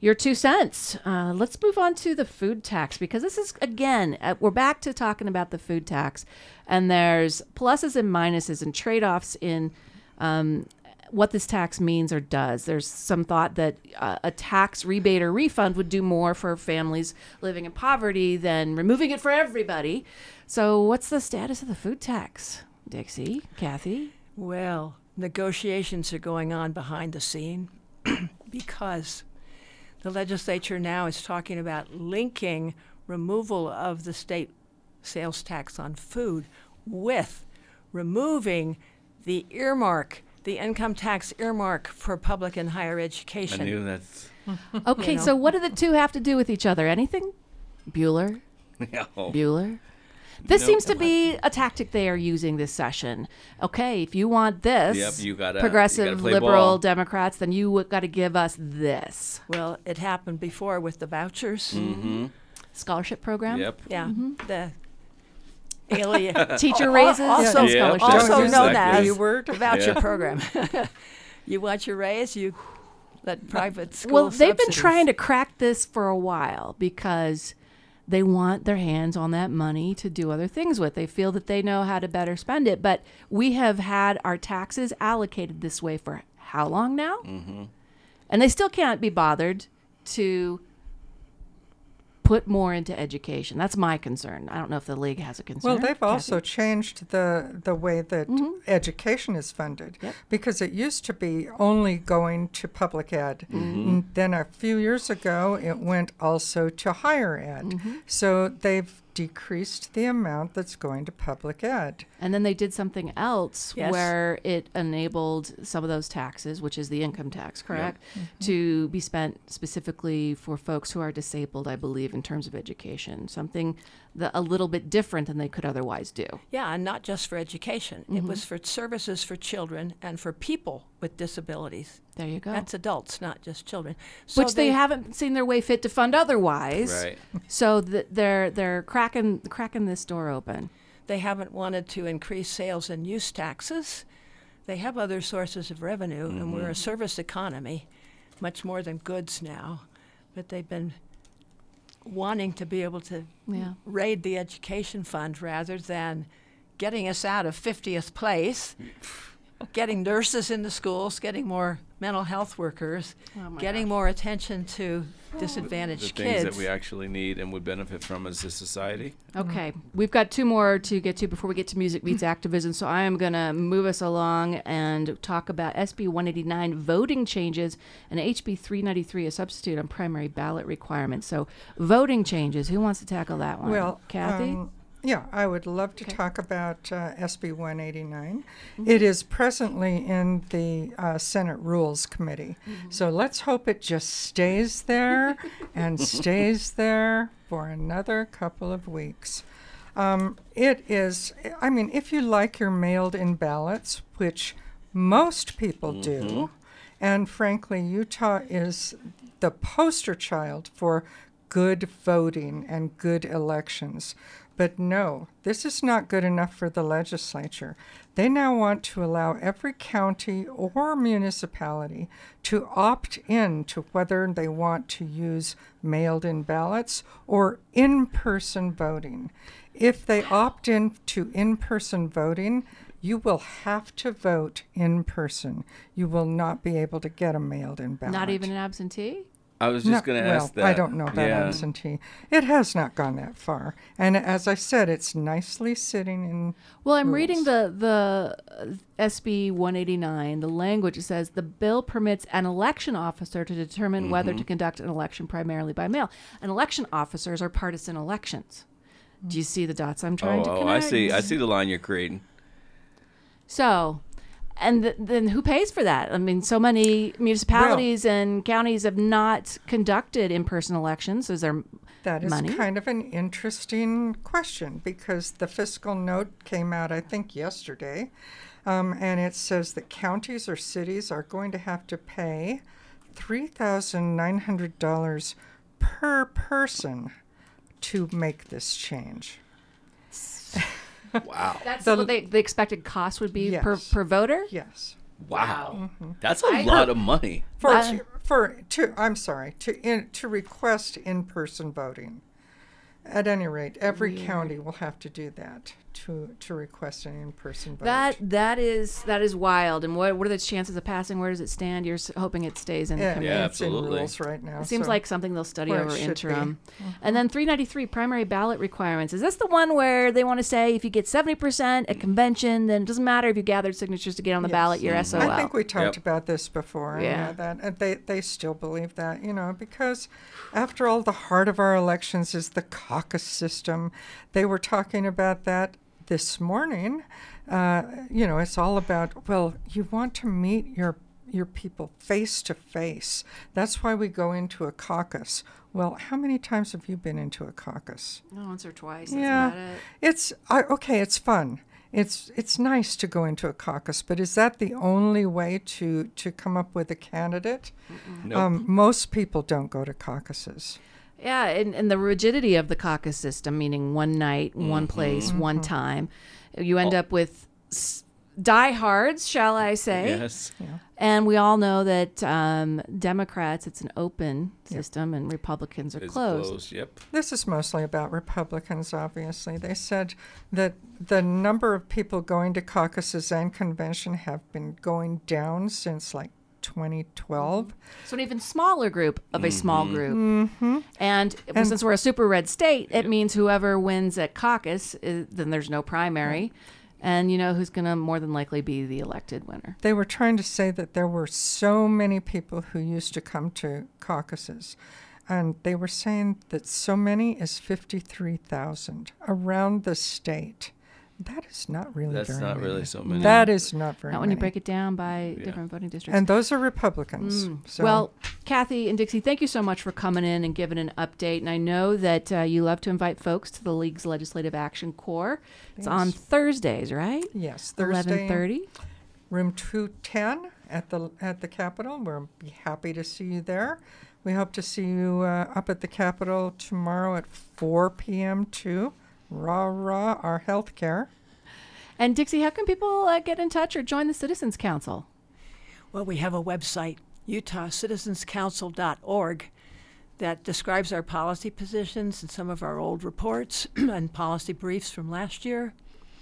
[SPEAKER 3] your two cents. Uh, let's move on to the food tax because this is again uh, we're back to talking about the food tax, and there's pluses and minuses and trade-offs in um, what this tax means or does. There's some thought that uh, a tax rebate or refund would do more for families living in poverty than removing it for everybody. So, what's the status of the food tax, Dixie, Kathy?
[SPEAKER 7] Well, negotiations are going on behind the scene because the legislature now is talking about linking removal of the state sales tax on food with removing the earmark, the income tax earmark for public and higher education.
[SPEAKER 2] I knew that's.
[SPEAKER 3] Okay,
[SPEAKER 7] know.
[SPEAKER 3] so what do the two have to do with each other? Anything? Bueller?
[SPEAKER 2] Yeah.
[SPEAKER 3] Bueller? This
[SPEAKER 2] Nope.
[SPEAKER 3] seems to be a tactic they are using this session. Okay, if you want this,
[SPEAKER 2] Yep, you gotta- you
[SPEAKER 3] progressive,
[SPEAKER 2] gotta
[SPEAKER 3] liberal
[SPEAKER 2] ball.
[SPEAKER 3] Democrats, then you got to give us this
[SPEAKER 7] Well, it happened before with the vouchers.
[SPEAKER 2] Mm-hmm.
[SPEAKER 3] scholarship program.
[SPEAKER 2] Yep.
[SPEAKER 7] Yeah, the alien
[SPEAKER 3] Teacher raises,
[SPEAKER 7] also,
[SPEAKER 3] and
[SPEAKER 2] Yeah,
[SPEAKER 3] scholarships.
[SPEAKER 7] also
[SPEAKER 6] Don't
[SPEAKER 7] known
[SPEAKER 6] that
[SPEAKER 7] as
[SPEAKER 6] B word.
[SPEAKER 7] the voucher
[SPEAKER 2] Yeah.
[SPEAKER 7] program. you want your raise, you let private schools.
[SPEAKER 3] Well, they've been trying to crack this for a while because they want their hands on that money to do other things with. They feel that they know how to better spend it. But we have had our taxes allocated this way for how long now? Mm-hmm. And they still can't be bothered to put more into education. That's my concern. I don't know if the league has a concern.
[SPEAKER 6] Well, they've
[SPEAKER 3] Kathy?
[SPEAKER 6] also changed the the way that education is funded
[SPEAKER 3] Mm-hmm. Yep.
[SPEAKER 6] because it used to be only going to public ed.
[SPEAKER 3] Mm-hmm.
[SPEAKER 6] And then a few years ago, it went also to higher ed.
[SPEAKER 3] Mm-hmm.
[SPEAKER 6] So they've decreased the amount that's going to public ed.
[SPEAKER 3] And then they did something else
[SPEAKER 7] Yes.
[SPEAKER 3] where it enabled some of those taxes, which is the income tax, correct, mm-hmm. to be spent specifically for folks who are disabled, I believe, in terms of education. Something that a little bit different than they could otherwise do.
[SPEAKER 7] Yeah, and not just for education. It was for services for children and for people with disabilities.
[SPEAKER 3] There you go.
[SPEAKER 7] That's adults, not just children. So
[SPEAKER 3] which they, haven't seen their way fit to fund otherwise.
[SPEAKER 2] Right.
[SPEAKER 3] So th- they're they're cracking cracking this door open.
[SPEAKER 7] They haven't wanted to increase sales and use taxes. They have other sources of revenue, and we're mm-hmm. a service economy, much more than goods now. But they've been wanting to be able to
[SPEAKER 3] Yeah.
[SPEAKER 7] raid the education fund rather than getting us out of 50th place, getting nurses in the schools, getting more mental health workers,
[SPEAKER 3] Oh my
[SPEAKER 7] getting more attention to disadvantaged
[SPEAKER 2] The things
[SPEAKER 7] kids.
[SPEAKER 2] that we actually need and would benefit from as a society.
[SPEAKER 3] Okay, we've got two more to get to before we get to music beats activism. So I am going to move us along and talk about SB 189 voting changes and HB 393 a substitute on primary ballot requirements. So voting changes. Who wants to tackle that one?
[SPEAKER 6] Well,
[SPEAKER 3] Kathy.
[SPEAKER 6] um, yeah, I would love to talk about uh, SB 189.
[SPEAKER 3] Mm-hmm.
[SPEAKER 6] It is presently in the uh, Senate Rules Committee.
[SPEAKER 3] Mm-hmm.
[SPEAKER 6] So let's hope it just stays there and stays there for another couple of weeks. Um, it is, I mean, if you like your mailed in ballots, which most people do, and frankly, Utah is the poster child for good voting and good elections. But no, this is not good enough for the legislature. They now want to allow every county or municipality to opt in to whether they want to use mailed in ballots or in person voting. If they opt in to in person voting, you will have to vote in person. You will not be able to get a mailed in ballot.
[SPEAKER 3] Not even an absentee?
[SPEAKER 2] I was
[SPEAKER 6] No-
[SPEAKER 2] just going to
[SPEAKER 6] well,
[SPEAKER 2] ask that.
[SPEAKER 6] I don't know about
[SPEAKER 2] yeah.
[SPEAKER 6] absentee. It has not gone that far, and as I said, it's nicely sitting in.
[SPEAKER 3] Well, I'm reading the the uh, SB 189. The language it says the bill permits an election officer to determine whether
[SPEAKER 2] Mm-hmm.
[SPEAKER 3] to conduct an election primarily by mail. And election officers are partisan elections. Do you see the dots I'm
[SPEAKER 2] Oh,
[SPEAKER 3] trying to
[SPEAKER 2] oh. I see. I see the line you're creating.
[SPEAKER 3] So, and th- then who pays for that? I mean, so many municipalities and counties have not conducted in-person elections. Is there
[SPEAKER 6] That is
[SPEAKER 3] money?
[SPEAKER 6] kind of an interesting question because the fiscal note came out, I think, yesterday, um, and it says that counties or cities are going to have to pay three thousand nine hundred dollars per person to make this change.
[SPEAKER 2] Wow.
[SPEAKER 3] That's
[SPEAKER 6] The-
[SPEAKER 3] what they, the expected cost would be per,
[SPEAKER 6] Yes.
[SPEAKER 3] per voter?
[SPEAKER 6] Yes.
[SPEAKER 2] Wow.
[SPEAKER 6] Mm-hmm.
[SPEAKER 2] That's a
[SPEAKER 3] I-
[SPEAKER 2] lot of money.
[SPEAKER 6] For
[SPEAKER 3] Uh,
[SPEAKER 6] to, for to I'm sorry to in, to request in-person voting. At any rate, every county will have to do that to to request an in-person vote.
[SPEAKER 3] That that is that is wild. And what what are the chances of passing? Where does it stand? You're hoping it stays in the
[SPEAKER 6] yeah,
[SPEAKER 3] committee.
[SPEAKER 2] Yeah,
[SPEAKER 6] it's in
[SPEAKER 2] absolutely.
[SPEAKER 6] rules right now.
[SPEAKER 3] It seems
[SPEAKER 6] so-
[SPEAKER 3] like something they'll study over
[SPEAKER 6] should be.
[SPEAKER 3] interim. Mm-hmm. And then 393 primary ballot requirements. Is this the one where they want to say if you get 70% at convention, then it doesn't matter if you gathered signatures to get on the
[SPEAKER 6] Yes.
[SPEAKER 3] ballot, you're SOL.
[SPEAKER 6] I think we talked
[SPEAKER 2] Yep.
[SPEAKER 6] about this before.
[SPEAKER 3] Yeah.
[SPEAKER 6] Yeah. that and they they still believe that, you know, because after all, the heart of our elections is the caucus system. They were talking about that this morning. Uh, you know, it's all about well, you want to meet your your people face to face. That's why we go into a caucus. Well, how many times have you been into a caucus?
[SPEAKER 3] No, once or twice. That's
[SPEAKER 6] Yeah,
[SPEAKER 3] about it.
[SPEAKER 6] it's I, okay. It's fun. It's it's nice to go into a caucus, but is that the only way to to come up with a candidate?
[SPEAKER 2] Nope.
[SPEAKER 6] Um, most people don't go to caucuses.
[SPEAKER 3] Yeah, and, and the rigidity of the caucus system, meaning one night, one place, one time, you end up with s- diehards, shall I say?
[SPEAKER 2] yes.
[SPEAKER 3] And we all know that um, Democrats, it's an open system, and Republicans are
[SPEAKER 2] It's
[SPEAKER 3] closed.
[SPEAKER 2] closed. Yep.
[SPEAKER 6] This is mostly about Republicans, obviously. They said that the number of people going to caucuses and convention have been going down since like 2012.
[SPEAKER 3] So an even smaller group of a small group.
[SPEAKER 6] Mm-hmm.
[SPEAKER 3] And,
[SPEAKER 6] And-
[SPEAKER 3] since we're a super red state, it means whoever wins at caucus, is, then there's no primary. And you know who's going to more than likely be the elected winner.
[SPEAKER 6] They were trying to say that there were so many people who used to come to caucuses. and they were saying that so many as 53,000 around the state. That is not really
[SPEAKER 2] That's not
[SPEAKER 6] many.
[SPEAKER 2] really so many.
[SPEAKER 6] That is not very
[SPEAKER 3] Not when you break it down by different voting districts.
[SPEAKER 6] and those are Republicans. So
[SPEAKER 3] Well, Kathy and Dixie, thank you so much for coming in and giving an update. And I know that uh, you love to invite folks to the League's Legislative Action Corps. It's on Thursdays, right?
[SPEAKER 6] yes,
[SPEAKER 3] Eleven
[SPEAKER 6] Thursday,
[SPEAKER 3] thirty.
[SPEAKER 6] room 210 at the at the Capitol. We'll be happy to see you there. We hope to see you uh, up at the Capitol tomorrow at 4 p.m. too. Rah rah, our health care.
[SPEAKER 3] And Dixie, how can people uh, get in touch or join the Citizens Council?
[SPEAKER 7] Well, we have a website, utahcitizenscouncil.org, that describes our policy positions and some of our old reports and policy briefs from last year.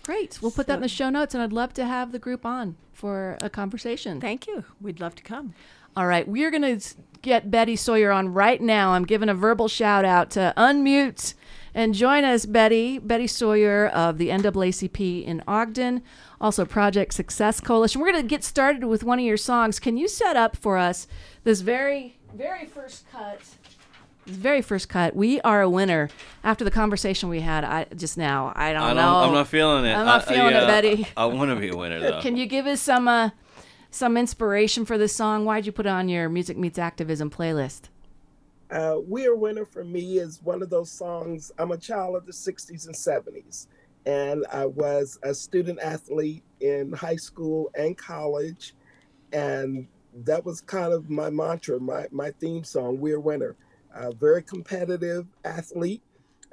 [SPEAKER 3] Great. We'll put that in the show notes, and I'd love to have the group on for a conversation.
[SPEAKER 7] Thank you. We'd love to come.
[SPEAKER 3] All right, we're going to get Betty Sawyer on right now. I'm giving a verbal shout out to unmute and join us, Betty. Betty Sawyer of the NAACP in Ogden, also Project Success Coalition. We're going to get started with one of your songs. Can you set up for us this very, very first cut? This very first cut. We are a winner. After the conversation we had I, just now, I don't,
[SPEAKER 2] I don't,
[SPEAKER 3] know.
[SPEAKER 2] I'm not feeling it.
[SPEAKER 3] I'm not
[SPEAKER 2] I-
[SPEAKER 3] feeling it,
[SPEAKER 2] yeah,
[SPEAKER 3] Betty.
[SPEAKER 2] I, want to be a winner though.
[SPEAKER 3] Can you give us some uh, some inspiration for this song? Why'd you put it on your Music Meets Activism playlist?
[SPEAKER 8] Uh, we Are Winner for me is one of those songs. I'm a child of the 60s and 70s, and I was a student athlete in high school and college. And that was kind of my mantra, my, my theme song, We're Winner. A very competitive athlete.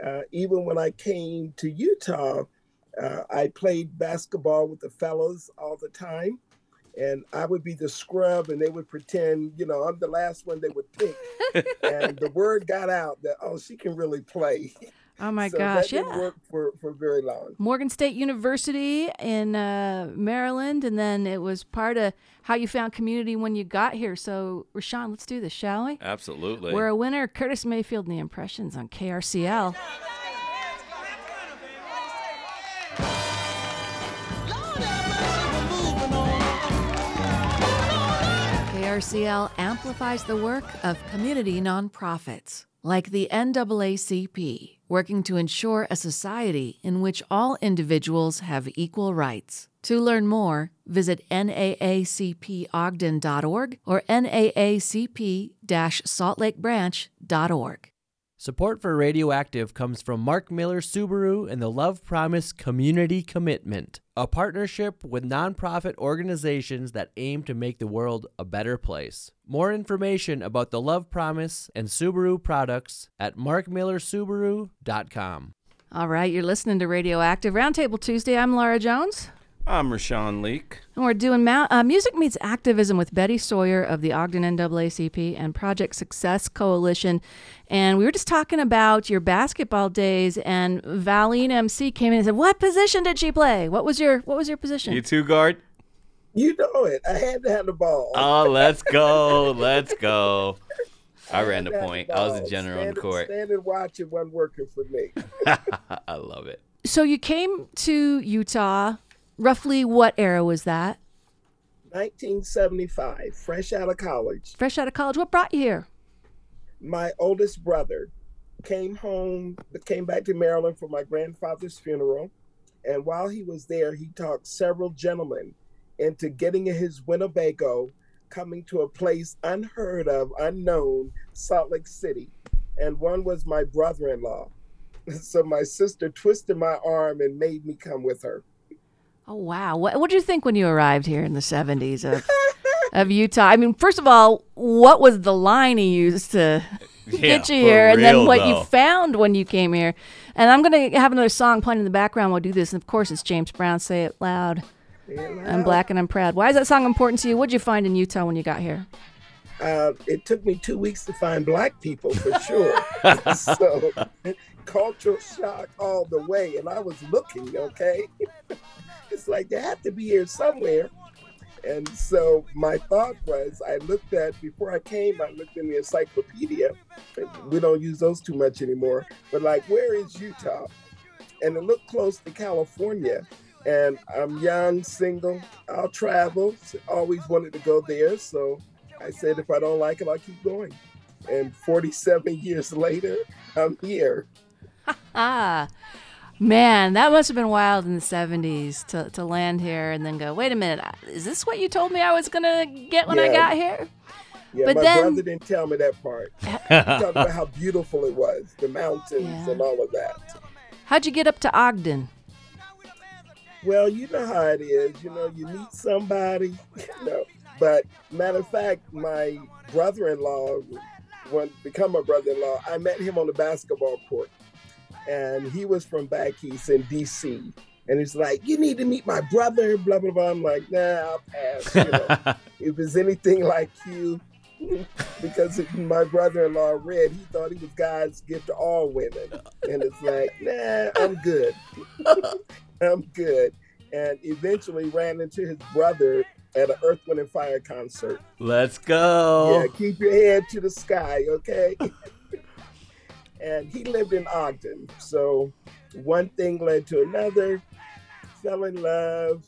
[SPEAKER 8] Uh, even when I came to Utah, uh, I played basketball with the fellas all the time. And I would be the scrub, and they would pretend, you know, I'm the last one they would pick and the word got out that oh she can really play.
[SPEAKER 3] Oh my
[SPEAKER 8] so
[SPEAKER 3] gosh,
[SPEAKER 8] that didn't
[SPEAKER 3] yeah.
[SPEAKER 8] work for for very long.
[SPEAKER 3] Morgan State University in uh, Maryland, and then it was part of how you found community when you got here. So, Rashawn, let's do this, shall we?
[SPEAKER 2] Absolutely.
[SPEAKER 3] We're a winner. Curtis Mayfield and the Impressions on KRCL. KRCL amplifies the work of community nonprofits like the NAACP, working to ensure a society in which all individuals have equal rights. To learn more, visit naacpogden.org or naacp saltlakebranch.org.
[SPEAKER 1] Support for Radioactive comes from Mark Miller Subaru and the Love Promise Community Commitment, a partnership with nonprofit organizations that aim to make the world a better place. More information about the Love Promise and Subaru products at markmillersubaru.com.
[SPEAKER 3] All right, you're listening to Radioactive Roundtable Tuesday. I'm Lara Jones.
[SPEAKER 2] I'm Rashawn Leek.
[SPEAKER 3] And we're doing Mou- uh, Music Meets Activism with Betty Sawyer of the Ogden NAACP and Project Success Coalition. And we were just talking about your basketball days, and Valine MC came in and said, What position did she play? What was your What was your position?
[SPEAKER 2] You two guard.
[SPEAKER 8] You know it. I had to have the ball.
[SPEAKER 2] Oh, let's go. Let's go. I ran the point.
[SPEAKER 8] the
[SPEAKER 2] I was
[SPEAKER 8] a
[SPEAKER 2] the general on the
[SPEAKER 8] Standing-
[SPEAKER 2] court.
[SPEAKER 8] Standing watching wasn't working for me.
[SPEAKER 2] I love it.
[SPEAKER 3] so you came to Utah. Roughly what era was that?
[SPEAKER 8] 1975, fresh out of college,
[SPEAKER 3] Fresh out of college. What brought you here?
[SPEAKER 8] my oldest brother came home, came back to Maryland for my grandfather's funeral. And while he was there, he talked several gentlemen into getting in his Winnebago, coming to a place unheard of, unknown, Salt Lake City. And one was my brother in law. So my sister twisted my arm and made me come with her.
[SPEAKER 3] Oh wow! What What did you think when you arrived here in the seventies of of Utah? I mean, first of all, what was the line he used to get you
[SPEAKER 2] for
[SPEAKER 3] here, and then what
[SPEAKER 2] though.
[SPEAKER 3] you found when you came here? And I'm gonna have another song playing in the background. We'll do this, and of course, it's James Brown. Say it loud. I'm black and I'm proud. Why is that song important to you? What'd you find in Utah when you got here?
[SPEAKER 8] Uh, it took me two weeks to find black people for sure. so cultural shock all the way. And I was looking, okay? It's like they have to be here somewhere. And so my thought was I looked at before I came, I looked in the encyclopedia. We don't use those too much anymore, but like where is Utah? And it looked close to California. And I'm young, single, I'll travel. Always wanted to go there. So I said, if I don't like it, I'll keep going. And 47 years later, I'm here.
[SPEAKER 3] Ah, man, that must have been wild in the 70s to, to land here and then go, wait a minute, is this what you told me I was going to get when I got here?
[SPEAKER 8] Yeah,
[SPEAKER 3] But
[SPEAKER 8] my
[SPEAKER 3] then-
[SPEAKER 8] brother didn't tell me that part. He talked about how beautiful it was, the mountains
[SPEAKER 3] Yeah.
[SPEAKER 8] and all of that.
[SPEAKER 3] How'd you get up to Ogden?
[SPEAKER 8] Well, you know how it is. You know, you meet somebody, you know. But matter of fact, my brother-in-law, when become my brother-in-law, I met him on the basketball court, and he was from back east in D.C. And he's like, "You need to meet my brother." Blah blah blah. I'm like, "Nah, I'll pass." You know, if it's anything like you, because my brother-in-law read, he thought he was God's gift to all women, and it's like, "Nah, I'm good." I'm good. And eventually ran into his brother at an Earth, Wind, and Fire concert.
[SPEAKER 1] Let's go.
[SPEAKER 8] Yeah, keep your head to the sky, okay? and he lived in Ogden. So one thing led to another, fell in love.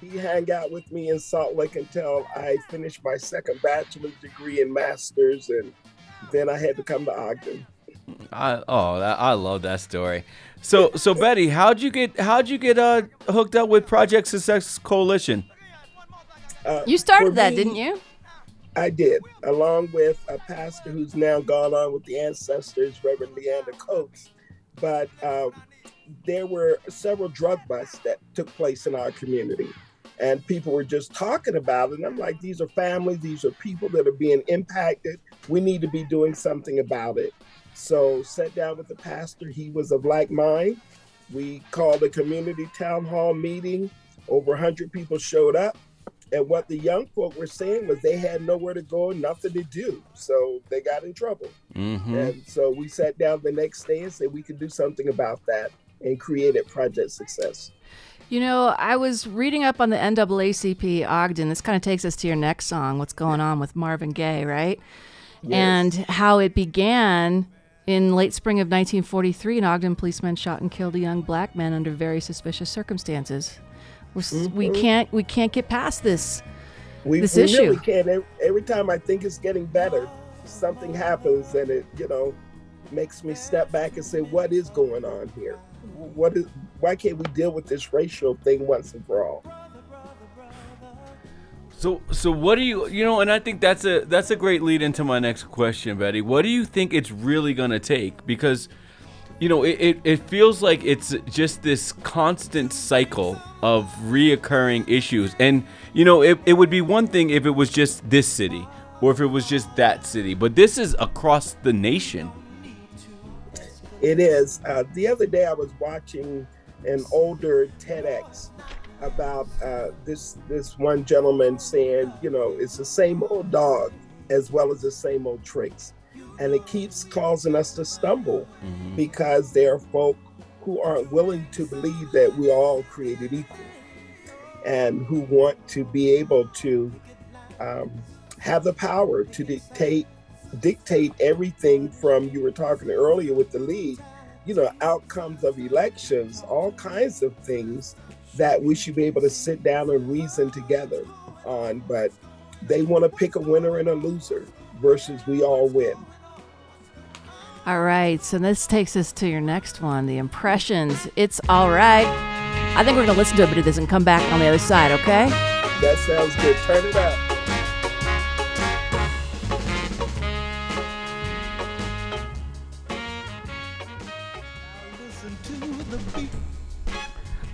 [SPEAKER 8] He hung out with me in Salt Lake until I finished my second bachelor's degree and master's, and then I had to come to Ogden.
[SPEAKER 2] I, oh, that, I love that story. So, so Betty, how'd you get how'd you get uh, hooked up with Project Success Coalition?
[SPEAKER 8] Uh,
[SPEAKER 3] You started that,
[SPEAKER 8] me-
[SPEAKER 3] didn't you?
[SPEAKER 8] I did, along with a pastor who's now gone on with the ancestors, Reverend Leander Coates. But um, there were several drug busts that took place in our community, and people were just talking about it. And I'm like, these are families, these are people that are being impacted. We need to be doing something about it. So, sat down with the pastor. He was of like mind. We called a community town hall meeting. Over 100 people showed up. And what the young folk were saying was they had nowhere to go, nothing to do. So they got in trouble.
[SPEAKER 2] Mm-hmm.
[SPEAKER 8] And so we sat down the next day and said we could do something about that and created Project Success.
[SPEAKER 3] You know, I was reading up on the NAACP Ogden. This kind of takes us to your next song, What's Going On with Marvin Gaye, right? Yes. And how it began in late spring of 1943. An Ogden policeman shot and killed a young black man under very suspicious circumstances. We're, s We mm-hmm. can't we can't get past this.
[SPEAKER 8] We,
[SPEAKER 3] This
[SPEAKER 8] we
[SPEAKER 3] issue.
[SPEAKER 8] really can. Every, every time I think it's getting better, something happens and it, you know, makes me step back and say, what is going on here? What is? Why can't we deal with this racial thing once and for all?
[SPEAKER 2] So, so what do you, you know, and I think that's a that's a great lead into my next question, Betty. What do you think it's really gonna take? Because, you know, it, it, it feels like it's just this constant cycle of reoccurring issues, and you know, it, it would be one thing if it was just this city or if it was just that city, but this is across the nation.
[SPEAKER 8] It is. Uh, the other day, I was watching an older TEDx about uh, this this one gentleman saying, you know, it's the same old dog as well as the same old tricks, and it keeps causing us to stumble because there are folk who aren't willing to believe that we're all created equal, and who want to be able to um, have the power to dictate dictate everything from you were talking earlier with the league, you know, outcomes of elections, all kinds of things that we should be able to sit down and reason together on. But they want to pick a winner and a loser versus we all win.
[SPEAKER 3] All right, so this takes us to your next one, the impressions. It's all right. I think we're gonna listen to a bit of this and come back on the other side, okay?
[SPEAKER 8] That sounds good. Turn it up.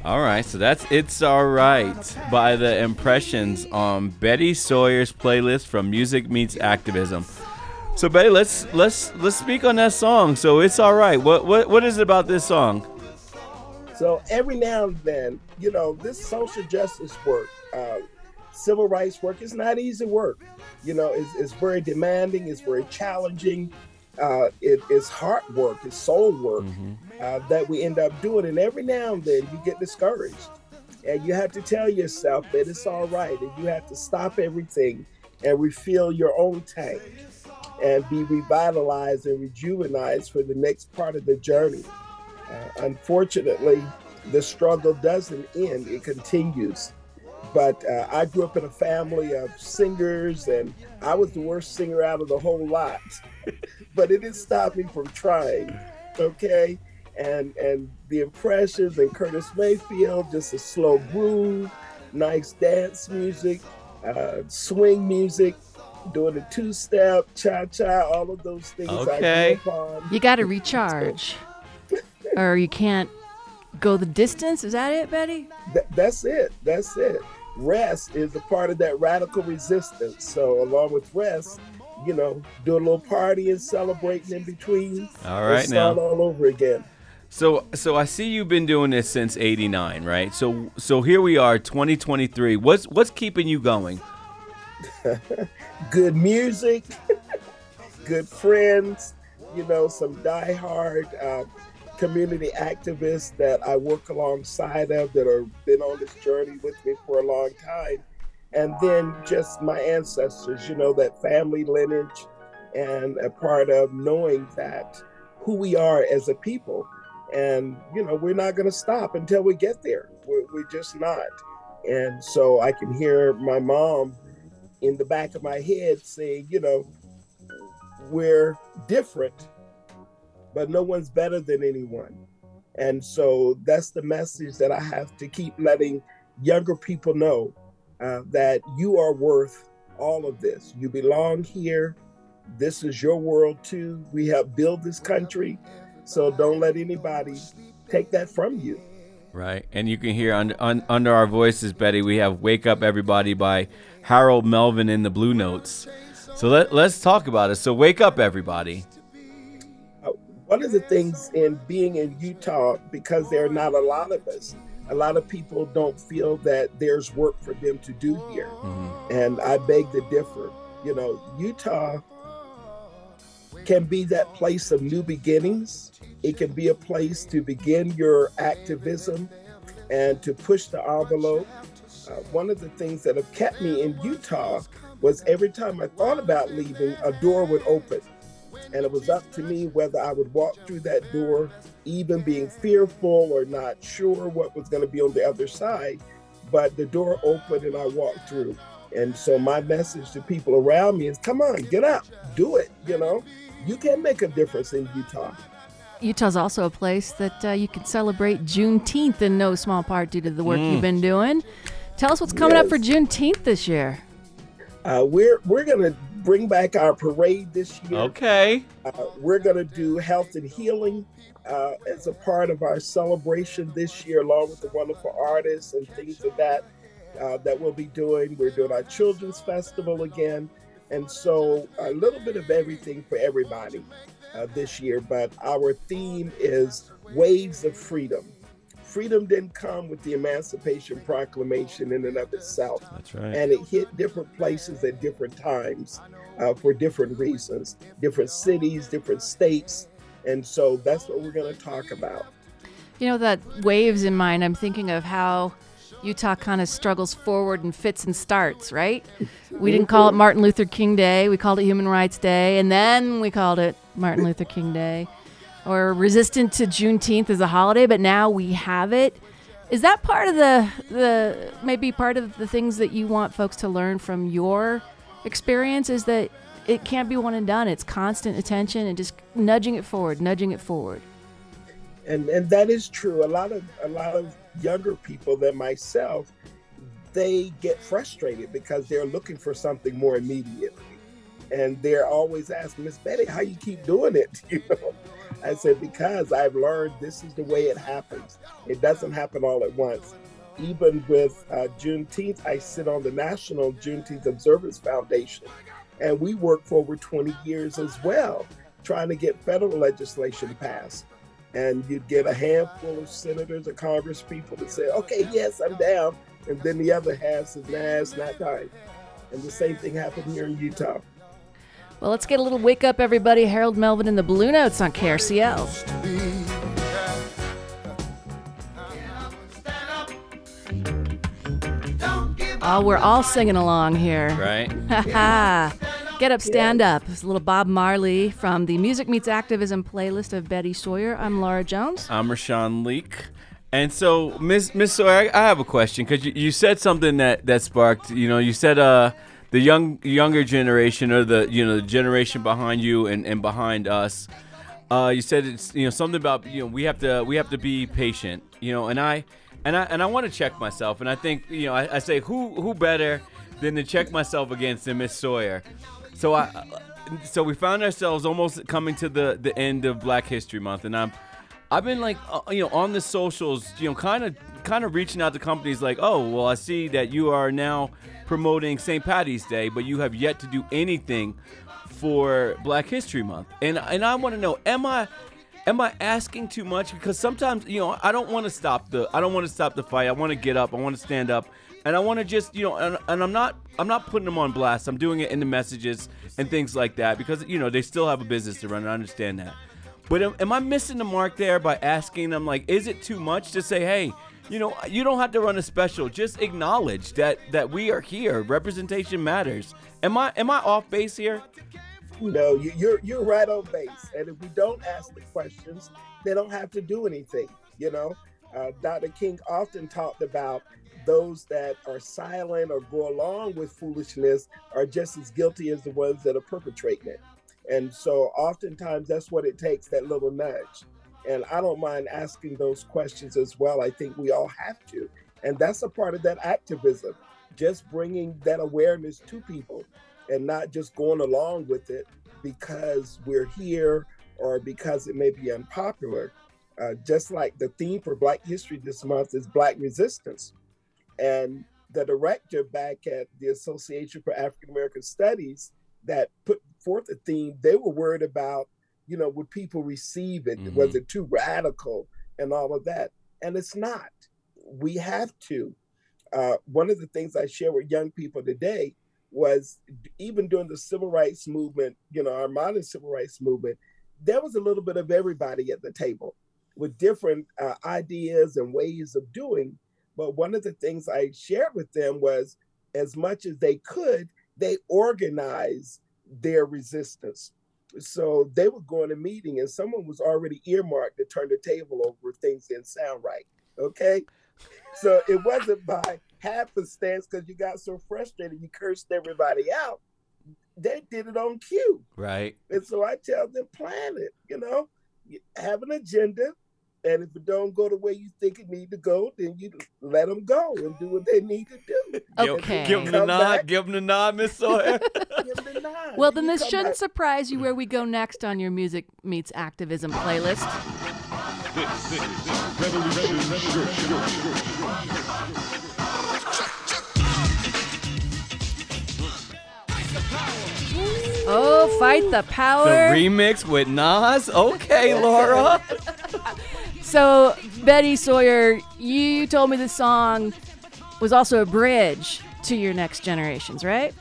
[SPEAKER 2] All right, so that's "It's All Right" by the Impressions on Betty Sawyer's playlist from Music Meets Activism. So Betty, let's let's let's speak on that song. So it's all right. What what what is it about this song?
[SPEAKER 8] So every now and then, you know, this social justice work, uh, civil rights work is not easy work. You know, it's, it's very demanding, it's very challenging. Uh, it, it's hard work, it's soul work uh, that we end up doing. And every now and then you get discouraged. And you have to tell yourself that it's all right. And you have to stop everything and refill your own tank and be revitalized and rejuvenized for the next part of the journey. Uh, unfortunately, the struggle doesn't end, it continues. but uh, I grew up in a family of singers, and I was the worst singer out of the whole lot. but it didn't stop me from trying. Okay, and and the impressions and Curtis Mayfield, just a slow groove, nice dance music, uh, swing music, doing a two step, cha cha, all of those things.
[SPEAKER 2] Okay.
[SPEAKER 8] I grew up on.
[SPEAKER 3] You got to recharge, or you can't go the distance. Is that it, Betty?
[SPEAKER 8] Th- that's it. That's it. Rest is a part of that radical resistance. So along with rest, you know, do a little party and celebrating in between.
[SPEAKER 2] All right, and
[SPEAKER 8] start
[SPEAKER 2] now.
[SPEAKER 8] all over again.
[SPEAKER 2] So so I see you've been doing this since 89, right? So so here we are 2023. What's what's keeping you going?
[SPEAKER 8] Good music, good friends, you know, some diehard uh, community activists that I work alongside of that have been on this journey with me for a long time. And then just my ancestors, you know, that family lineage and a part of knowing that who we are as a people. And, you know, we're not going to stop until we get there. We're, we're just not. And so I can hear my mom in the back of my head saying, you know, we're different, but no one's better than anyone. And so that's the message that I have to keep letting younger people know uh, that you are worth all of this. You belong here. This is your world too. We have built this country. So don't let anybody take that from you.
[SPEAKER 2] Right. And you can hear under un, under our voices, Betty, we have Wake Up Everybody by Harold Melvin in the Blue Notes. So let, let's talk about it. So wake up everybody.
[SPEAKER 8] Uh, one of the things in being in Utah, because there are not a lot of us, a lot of people don't feel that there's work for them to do here. And I beg to differ. You know, Utah can be that place of new beginnings. It can be a place to begin your activism and to push the envelope. Uh, one of the things that have kept me in Utah was every time I thought about leaving, a door would open. And it was up to me whether I would walk through that door, even being fearful or not sure what was going to be on the other side. But the door opened and I walked through. And so my message to people around me is come on, get up, do it. You know, you can make a difference in Utah.
[SPEAKER 3] Utah's also a place that uh, you can celebrate Juneteenth in no small part due to the work you've been doing. Tell us what's coming up for Juneteenth this year.
[SPEAKER 8] Uh, we're we're gonna bring back our parade this year.
[SPEAKER 2] Okay.
[SPEAKER 8] Uh, we're going to do health and healing uh, as a part of our celebration this year, along with the wonderful artists and things of that uh, that we'll be doing. We're doing our children's festival again, and so a little bit of everything for everybody uh, this year. But our theme is waves of freedom. Freedom didn't come with the Emancipation Proclamation in and of itself
[SPEAKER 2] That's right.
[SPEAKER 8] and it hit different places at different times uh, for different reasons, different cities, different states. And so that's what we're going to talk about.
[SPEAKER 3] You know, that waves in mind, I'm thinking of how Utah kind of struggles forward and fits and starts, right? We didn't call it Martin Luther King Day, we called it Human Rights Day, and then we called it Martin Luther King Day. Or resistant to Juneteenth as a holiday, but now we have it. Is that part of the the maybe part of the things that you want folks to learn from your experience is that it can't be one and done. It's constant attention and just nudging it forward, nudging it forward.
[SPEAKER 8] And and that is true. A lot of a lot of younger people than myself, they get frustrated because they're looking for something more immediately. And they're always asking, Miss Betty, how you keep doing it? You know? I said, because I've learned this is the way it happens. It doesn't happen all at once. Even with uh, Juneteenth, I sit on the National Juneteenth Observance Foundation, and we work for over 20 years as well, trying to get federal legislation passed. And you'd get a handful of senators or Congress people to say, okay, yes, I'm down. And then the other half says, nah, it's not time. And the same thing happened here in Utah.
[SPEAKER 3] Well, let's get a little wake up, everybody. Harold Melvin and the Blue Notes on KRCL. Oh, we're all singing along here.
[SPEAKER 2] Right.
[SPEAKER 3] Ha Get up, stand up. It's a little Bob Marley from the Music Meets Activism playlist of Betty Sawyer. I'm Lara Jones.
[SPEAKER 2] I'm Rashawn Leak. And so, Miss Miss Sawyer, I, I have a question because you, you said something that that sparked. You know, you said uh the young younger generation or the you know the generation behind you and, and behind us. Uh, you said it's you know something about you know we have to we have to be patient. You know, and I and I and I want to check myself, and I think you know I, I say who who better than to check myself against than Miss Sawyer. So I so we found ourselves almost coming to the the end of Black History Month, and I'm I've been like, uh, you know, on the socials, you know, kind of, kind of reaching out to companies like, oh, well, I see that you are now promoting St. Patty's Day, but you have yet to do anything for Black History Month, and and I want to know, am I, am I asking too much? Because sometimes, you know, I don't want to stop the, I don't want to stop the fight. I want to get up. I want to stand up, and I want to just, you know, and, and I'm not, I'm not putting them on blast. I'm doing it in the messages and things like that because you know they still have a business to run. I understand that. But am, am I missing the mark there by asking them like, is it too much to say, hey, you know, you don't have to run a special. Just acknowledge that that we are here. Representation matters. Am I am I off base here?
[SPEAKER 8] No, you, you're you're right on base. And if we don't ask the questions, they don't have to do anything. You know, uh, Dr. King often talked about those that are silent or go along with foolishness are just as guilty as the ones that are perpetrating it. And so oftentimes that's what it takes that little nudge. And I don't mind asking those questions as well. I think we all have to. And that's a part of that activism, just bringing that awareness to people and not just going along with it because we're here or because it may be unpopular. Uh, just like the theme for Black History this month is Black Resistance. And the director back at the Association for African American Studies that put forth a theme, they were worried about, you know, would people receive it? Mm-hmm. Was it too radical and all of that? And it's not. We have to. Uh, one of the things I share with young people today was even during the civil rights movement, you know, our modern civil rights movement, there was a little bit of everybody at the table with different uh, ideas and ways of doing. But one of the things I shared with them was as much as they could, they organized their resistance. So they were going to meeting and someone was already earmarked to turn the table over if things didn't sound right. Okay. So it wasn't by happenstance because you got so frustrated you cursed everybody out. They did it on cue.
[SPEAKER 2] Right.
[SPEAKER 8] And so I tell them, plan it, you know, have an agenda, and if it don't go the way you think it need to go, then you let them go and do what they need to do.
[SPEAKER 3] Okay.
[SPEAKER 2] Give them the nod. Back, give them the nod, Miss Sawyer.
[SPEAKER 8] the nod.
[SPEAKER 3] Well, then this shouldn't back. surprise you where we go next on your Music Meets Activism playlist. Oh, fight the power.
[SPEAKER 2] The remix with Nas. Okay, Lara.
[SPEAKER 3] So, Betty Sawyer, you told me the song was also a bridge to your next generations, right?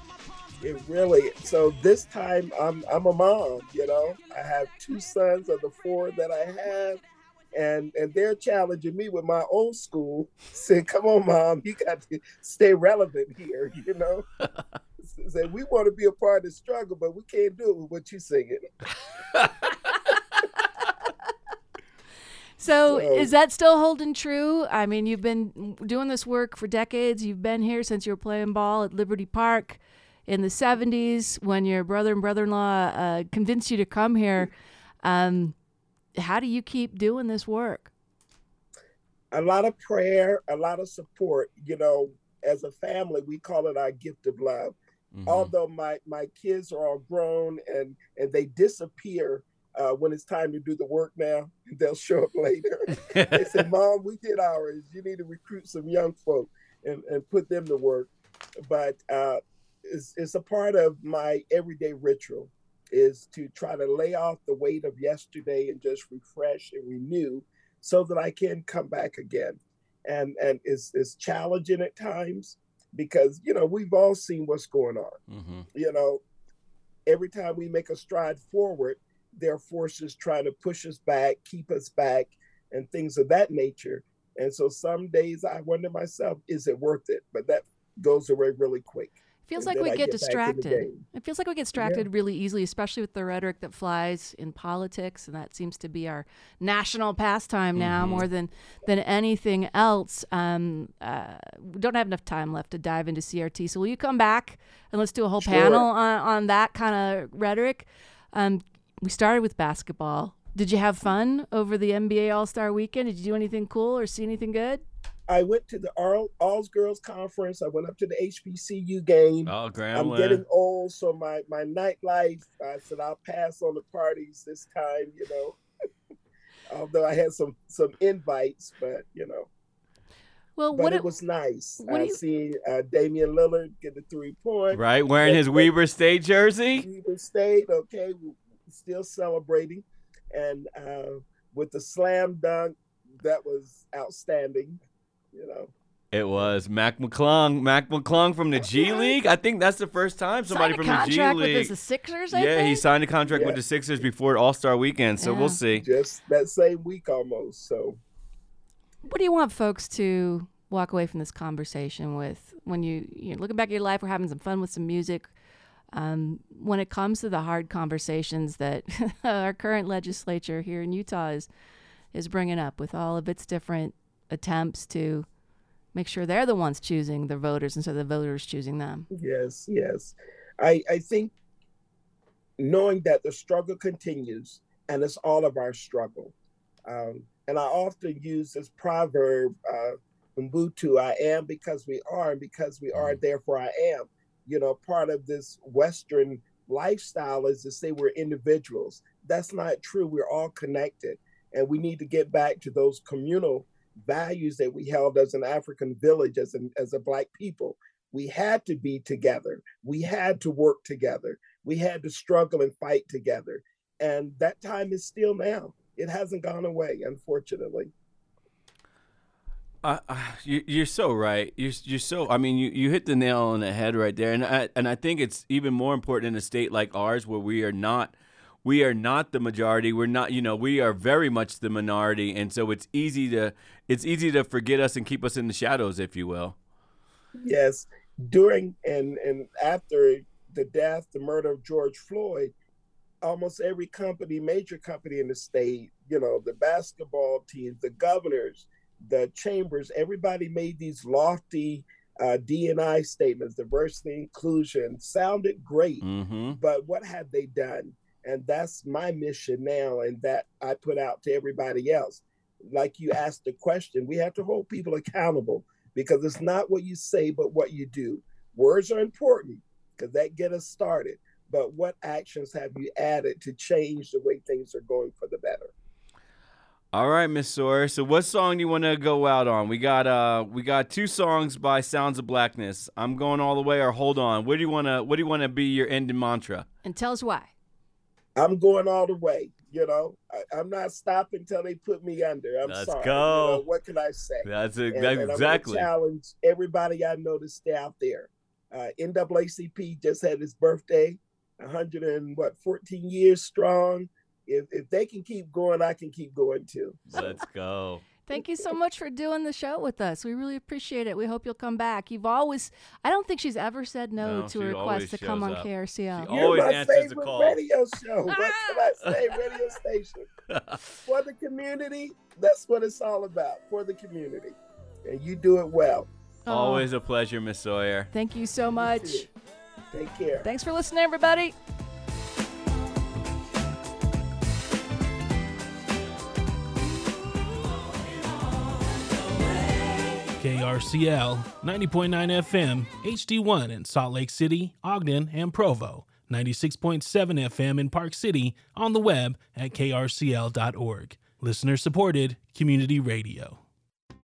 [SPEAKER 8] It really. So this time, I'm I'm a mom. You know, I have two sons of the four that I have, and and they're challenging me with my old school, saying, "Come on, mom, you got to stay relevant here." You know, say we want to be a part of the struggle, but we can't do it with what you singing.
[SPEAKER 3] So, so, is that still holding true? I mean, you've been doing this work for decades. You've been here since you were playing ball at Liberty Park in the 70s when your brother and brother in law uh, convinced you to come here. Um, how do you keep doing this work?
[SPEAKER 8] A lot of prayer, a lot of support. You know, as a family, we call it our gift of love. Mm-hmm. Although my, my kids are all grown and, and they disappear uh, when it's time to do the work now, they'll show up later. they say, Mom, we did ours. You need to recruit some young folk and, and put them to work. But uh, it's, it's a part of my everyday ritual is to try to lay off the weight of yesterday and just refresh and renew so that I can come back again. And and it's, it's challenging at times because, you know, we've all seen what's going on. Mm-hmm. You know, every time we make a stride forward, there are forces trying to push us back, keep us back, and things of that nature. And so some days I wonder myself, is it worth it? But that goes away really quick.
[SPEAKER 3] feels like we get
[SPEAKER 8] the
[SPEAKER 3] distracted. It feels like we get distracted really easily, especially with the rhetoric that flies in politics, and that seems to be our national pastime now
[SPEAKER 8] Mm-hmm.
[SPEAKER 3] more than than anything else. Um, uh, we don't have enough time left to dive into CRT, so will you come back and let's do a whole
[SPEAKER 8] Sure.
[SPEAKER 3] panel on on that kind of rhetoric? Um, we started with basketball. Did you have fun over the NBA All Star Weekend? Did you do anything cool or see anything good?
[SPEAKER 8] I went to the All All's Girls Conference. I went up to the HBCU game.
[SPEAKER 2] Oh,
[SPEAKER 8] I'm getting old, so my my nightlife. I said I'll pass on the parties this time. You know, although I had some some invites, but you know,
[SPEAKER 3] Well,
[SPEAKER 8] but
[SPEAKER 3] what
[SPEAKER 8] it
[SPEAKER 3] it,
[SPEAKER 8] was nice. I
[SPEAKER 3] you-
[SPEAKER 8] see uh, Damian Lillard get the three point.
[SPEAKER 2] right, wearing his Weber State jersey.
[SPEAKER 8] Weber State, okay, we still celebrating, and uh, with the slam dunk, that was outstanding. You know,
[SPEAKER 2] It was Mac McClung. Mac McClung from the G League. I think that's the first time somebody from the G
[SPEAKER 3] contract with
[SPEAKER 2] League.
[SPEAKER 3] the Sixers. I
[SPEAKER 2] Yeah, he signed a contract with the Sixers before All Star Weekend, so
[SPEAKER 3] Yeah.
[SPEAKER 2] we'll see.
[SPEAKER 8] just that same week almost. So.
[SPEAKER 3] What do you want folks to walk away from this conversation with when you you're looking back at your life? We're having some fun with some music. Um, when it comes to the hard conversations that our current legislature here in Utah is is bringing up with all of its different attempts to make sure they're the ones choosing the voters instead of the voters choosing them.
[SPEAKER 8] Yes, yes. I I think knowing that the struggle continues and it's all of our struggle. Um, and I often use this proverb, uh, Ubuntu, I am because we are, and because we are, therefore I am. You know, part of this Western lifestyle is to say we're individuals. That's not true. We're all connected. And we need to get back to those communal values that we held as an African village, as, an, as a Black people we had to be together. We had to work together. We had to struggle and fight together. And that time is still now. It hasn't gone away, unfortunately.
[SPEAKER 2] You, you're so right. You're, you're so. I mean, you, you hit the nail on the head right there, and I and I think it's even more important in a state like ours where we are not, we are not the majority. We're not. You know, we are very much the minority, and so it's easy to it's easy to forget us and keep us in the shadows, if you will.
[SPEAKER 8] Yes, during and and after the death, the murder of George Floyd, almost every company, major company in the state, you know, the basketball teams, the governors, the chambers, everybody made these lofty uh, DNI statements, diversity, inclusion, sounded great.
[SPEAKER 2] Mm-hmm.
[SPEAKER 8] but what have they done? And that's my mission now, and that I put out to everybody else. Like you asked the question, we have to hold people accountable because it's not what you say, but what you do. Words are important because that get us started. But what actions have you added to change the way things are going for the better?
[SPEAKER 2] All right, Miss Sawyer. So, what song do you want to go out on? We got uh, we got two songs by Sounds of Blackness. I'm going all the way, or hold on. What do you want to What do you want to be your ending mantra?
[SPEAKER 3] And tell us why.
[SPEAKER 8] I'm going all the way. You know, I, I'm not stopping until they put me under. I'm
[SPEAKER 2] Let's
[SPEAKER 8] sorry. You
[SPEAKER 2] go.
[SPEAKER 8] know, what can I say?
[SPEAKER 2] That's it.
[SPEAKER 8] And-
[SPEAKER 2] that-
[SPEAKER 8] and I'm
[SPEAKER 2] exactly.
[SPEAKER 8] challenge everybody I know to stay out there. Uh, NAACP just had his birthday, 100 and what, 14 years strong. If if they can keep going, I can keep going too.
[SPEAKER 2] Let's go.
[SPEAKER 3] Thank you so much for doing the show with us. We really appreciate it. We hope you'll come back. You've always, I don't think she's ever said no,
[SPEAKER 2] No,
[SPEAKER 3] to a request to come on
[SPEAKER 2] up.
[SPEAKER 3] KRCL.
[SPEAKER 2] She
[SPEAKER 8] You're
[SPEAKER 2] always
[SPEAKER 8] my
[SPEAKER 2] answers the
[SPEAKER 8] favorite
[SPEAKER 2] call.
[SPEAKER 8] radio show. What can I say? Radio station for the community. That's what it's all about for the community, and you do it well.
[SPEAKER 3] Oh,
[SPEAKER 2] Always a pleasure, Miss Sawyer.
[SPEAKER 3] Thank you so much.
[SPEAKER 8] too. Take care.
[SPEAKER 3] Thanks for listening, everybody.
[SPEAKER 9] KRCL 90.9 FM, HD1 in Salt Lake City, Ogden, and Provo, 96.7 FM in Park City, on the web at krcl.org. Listener supported community radio.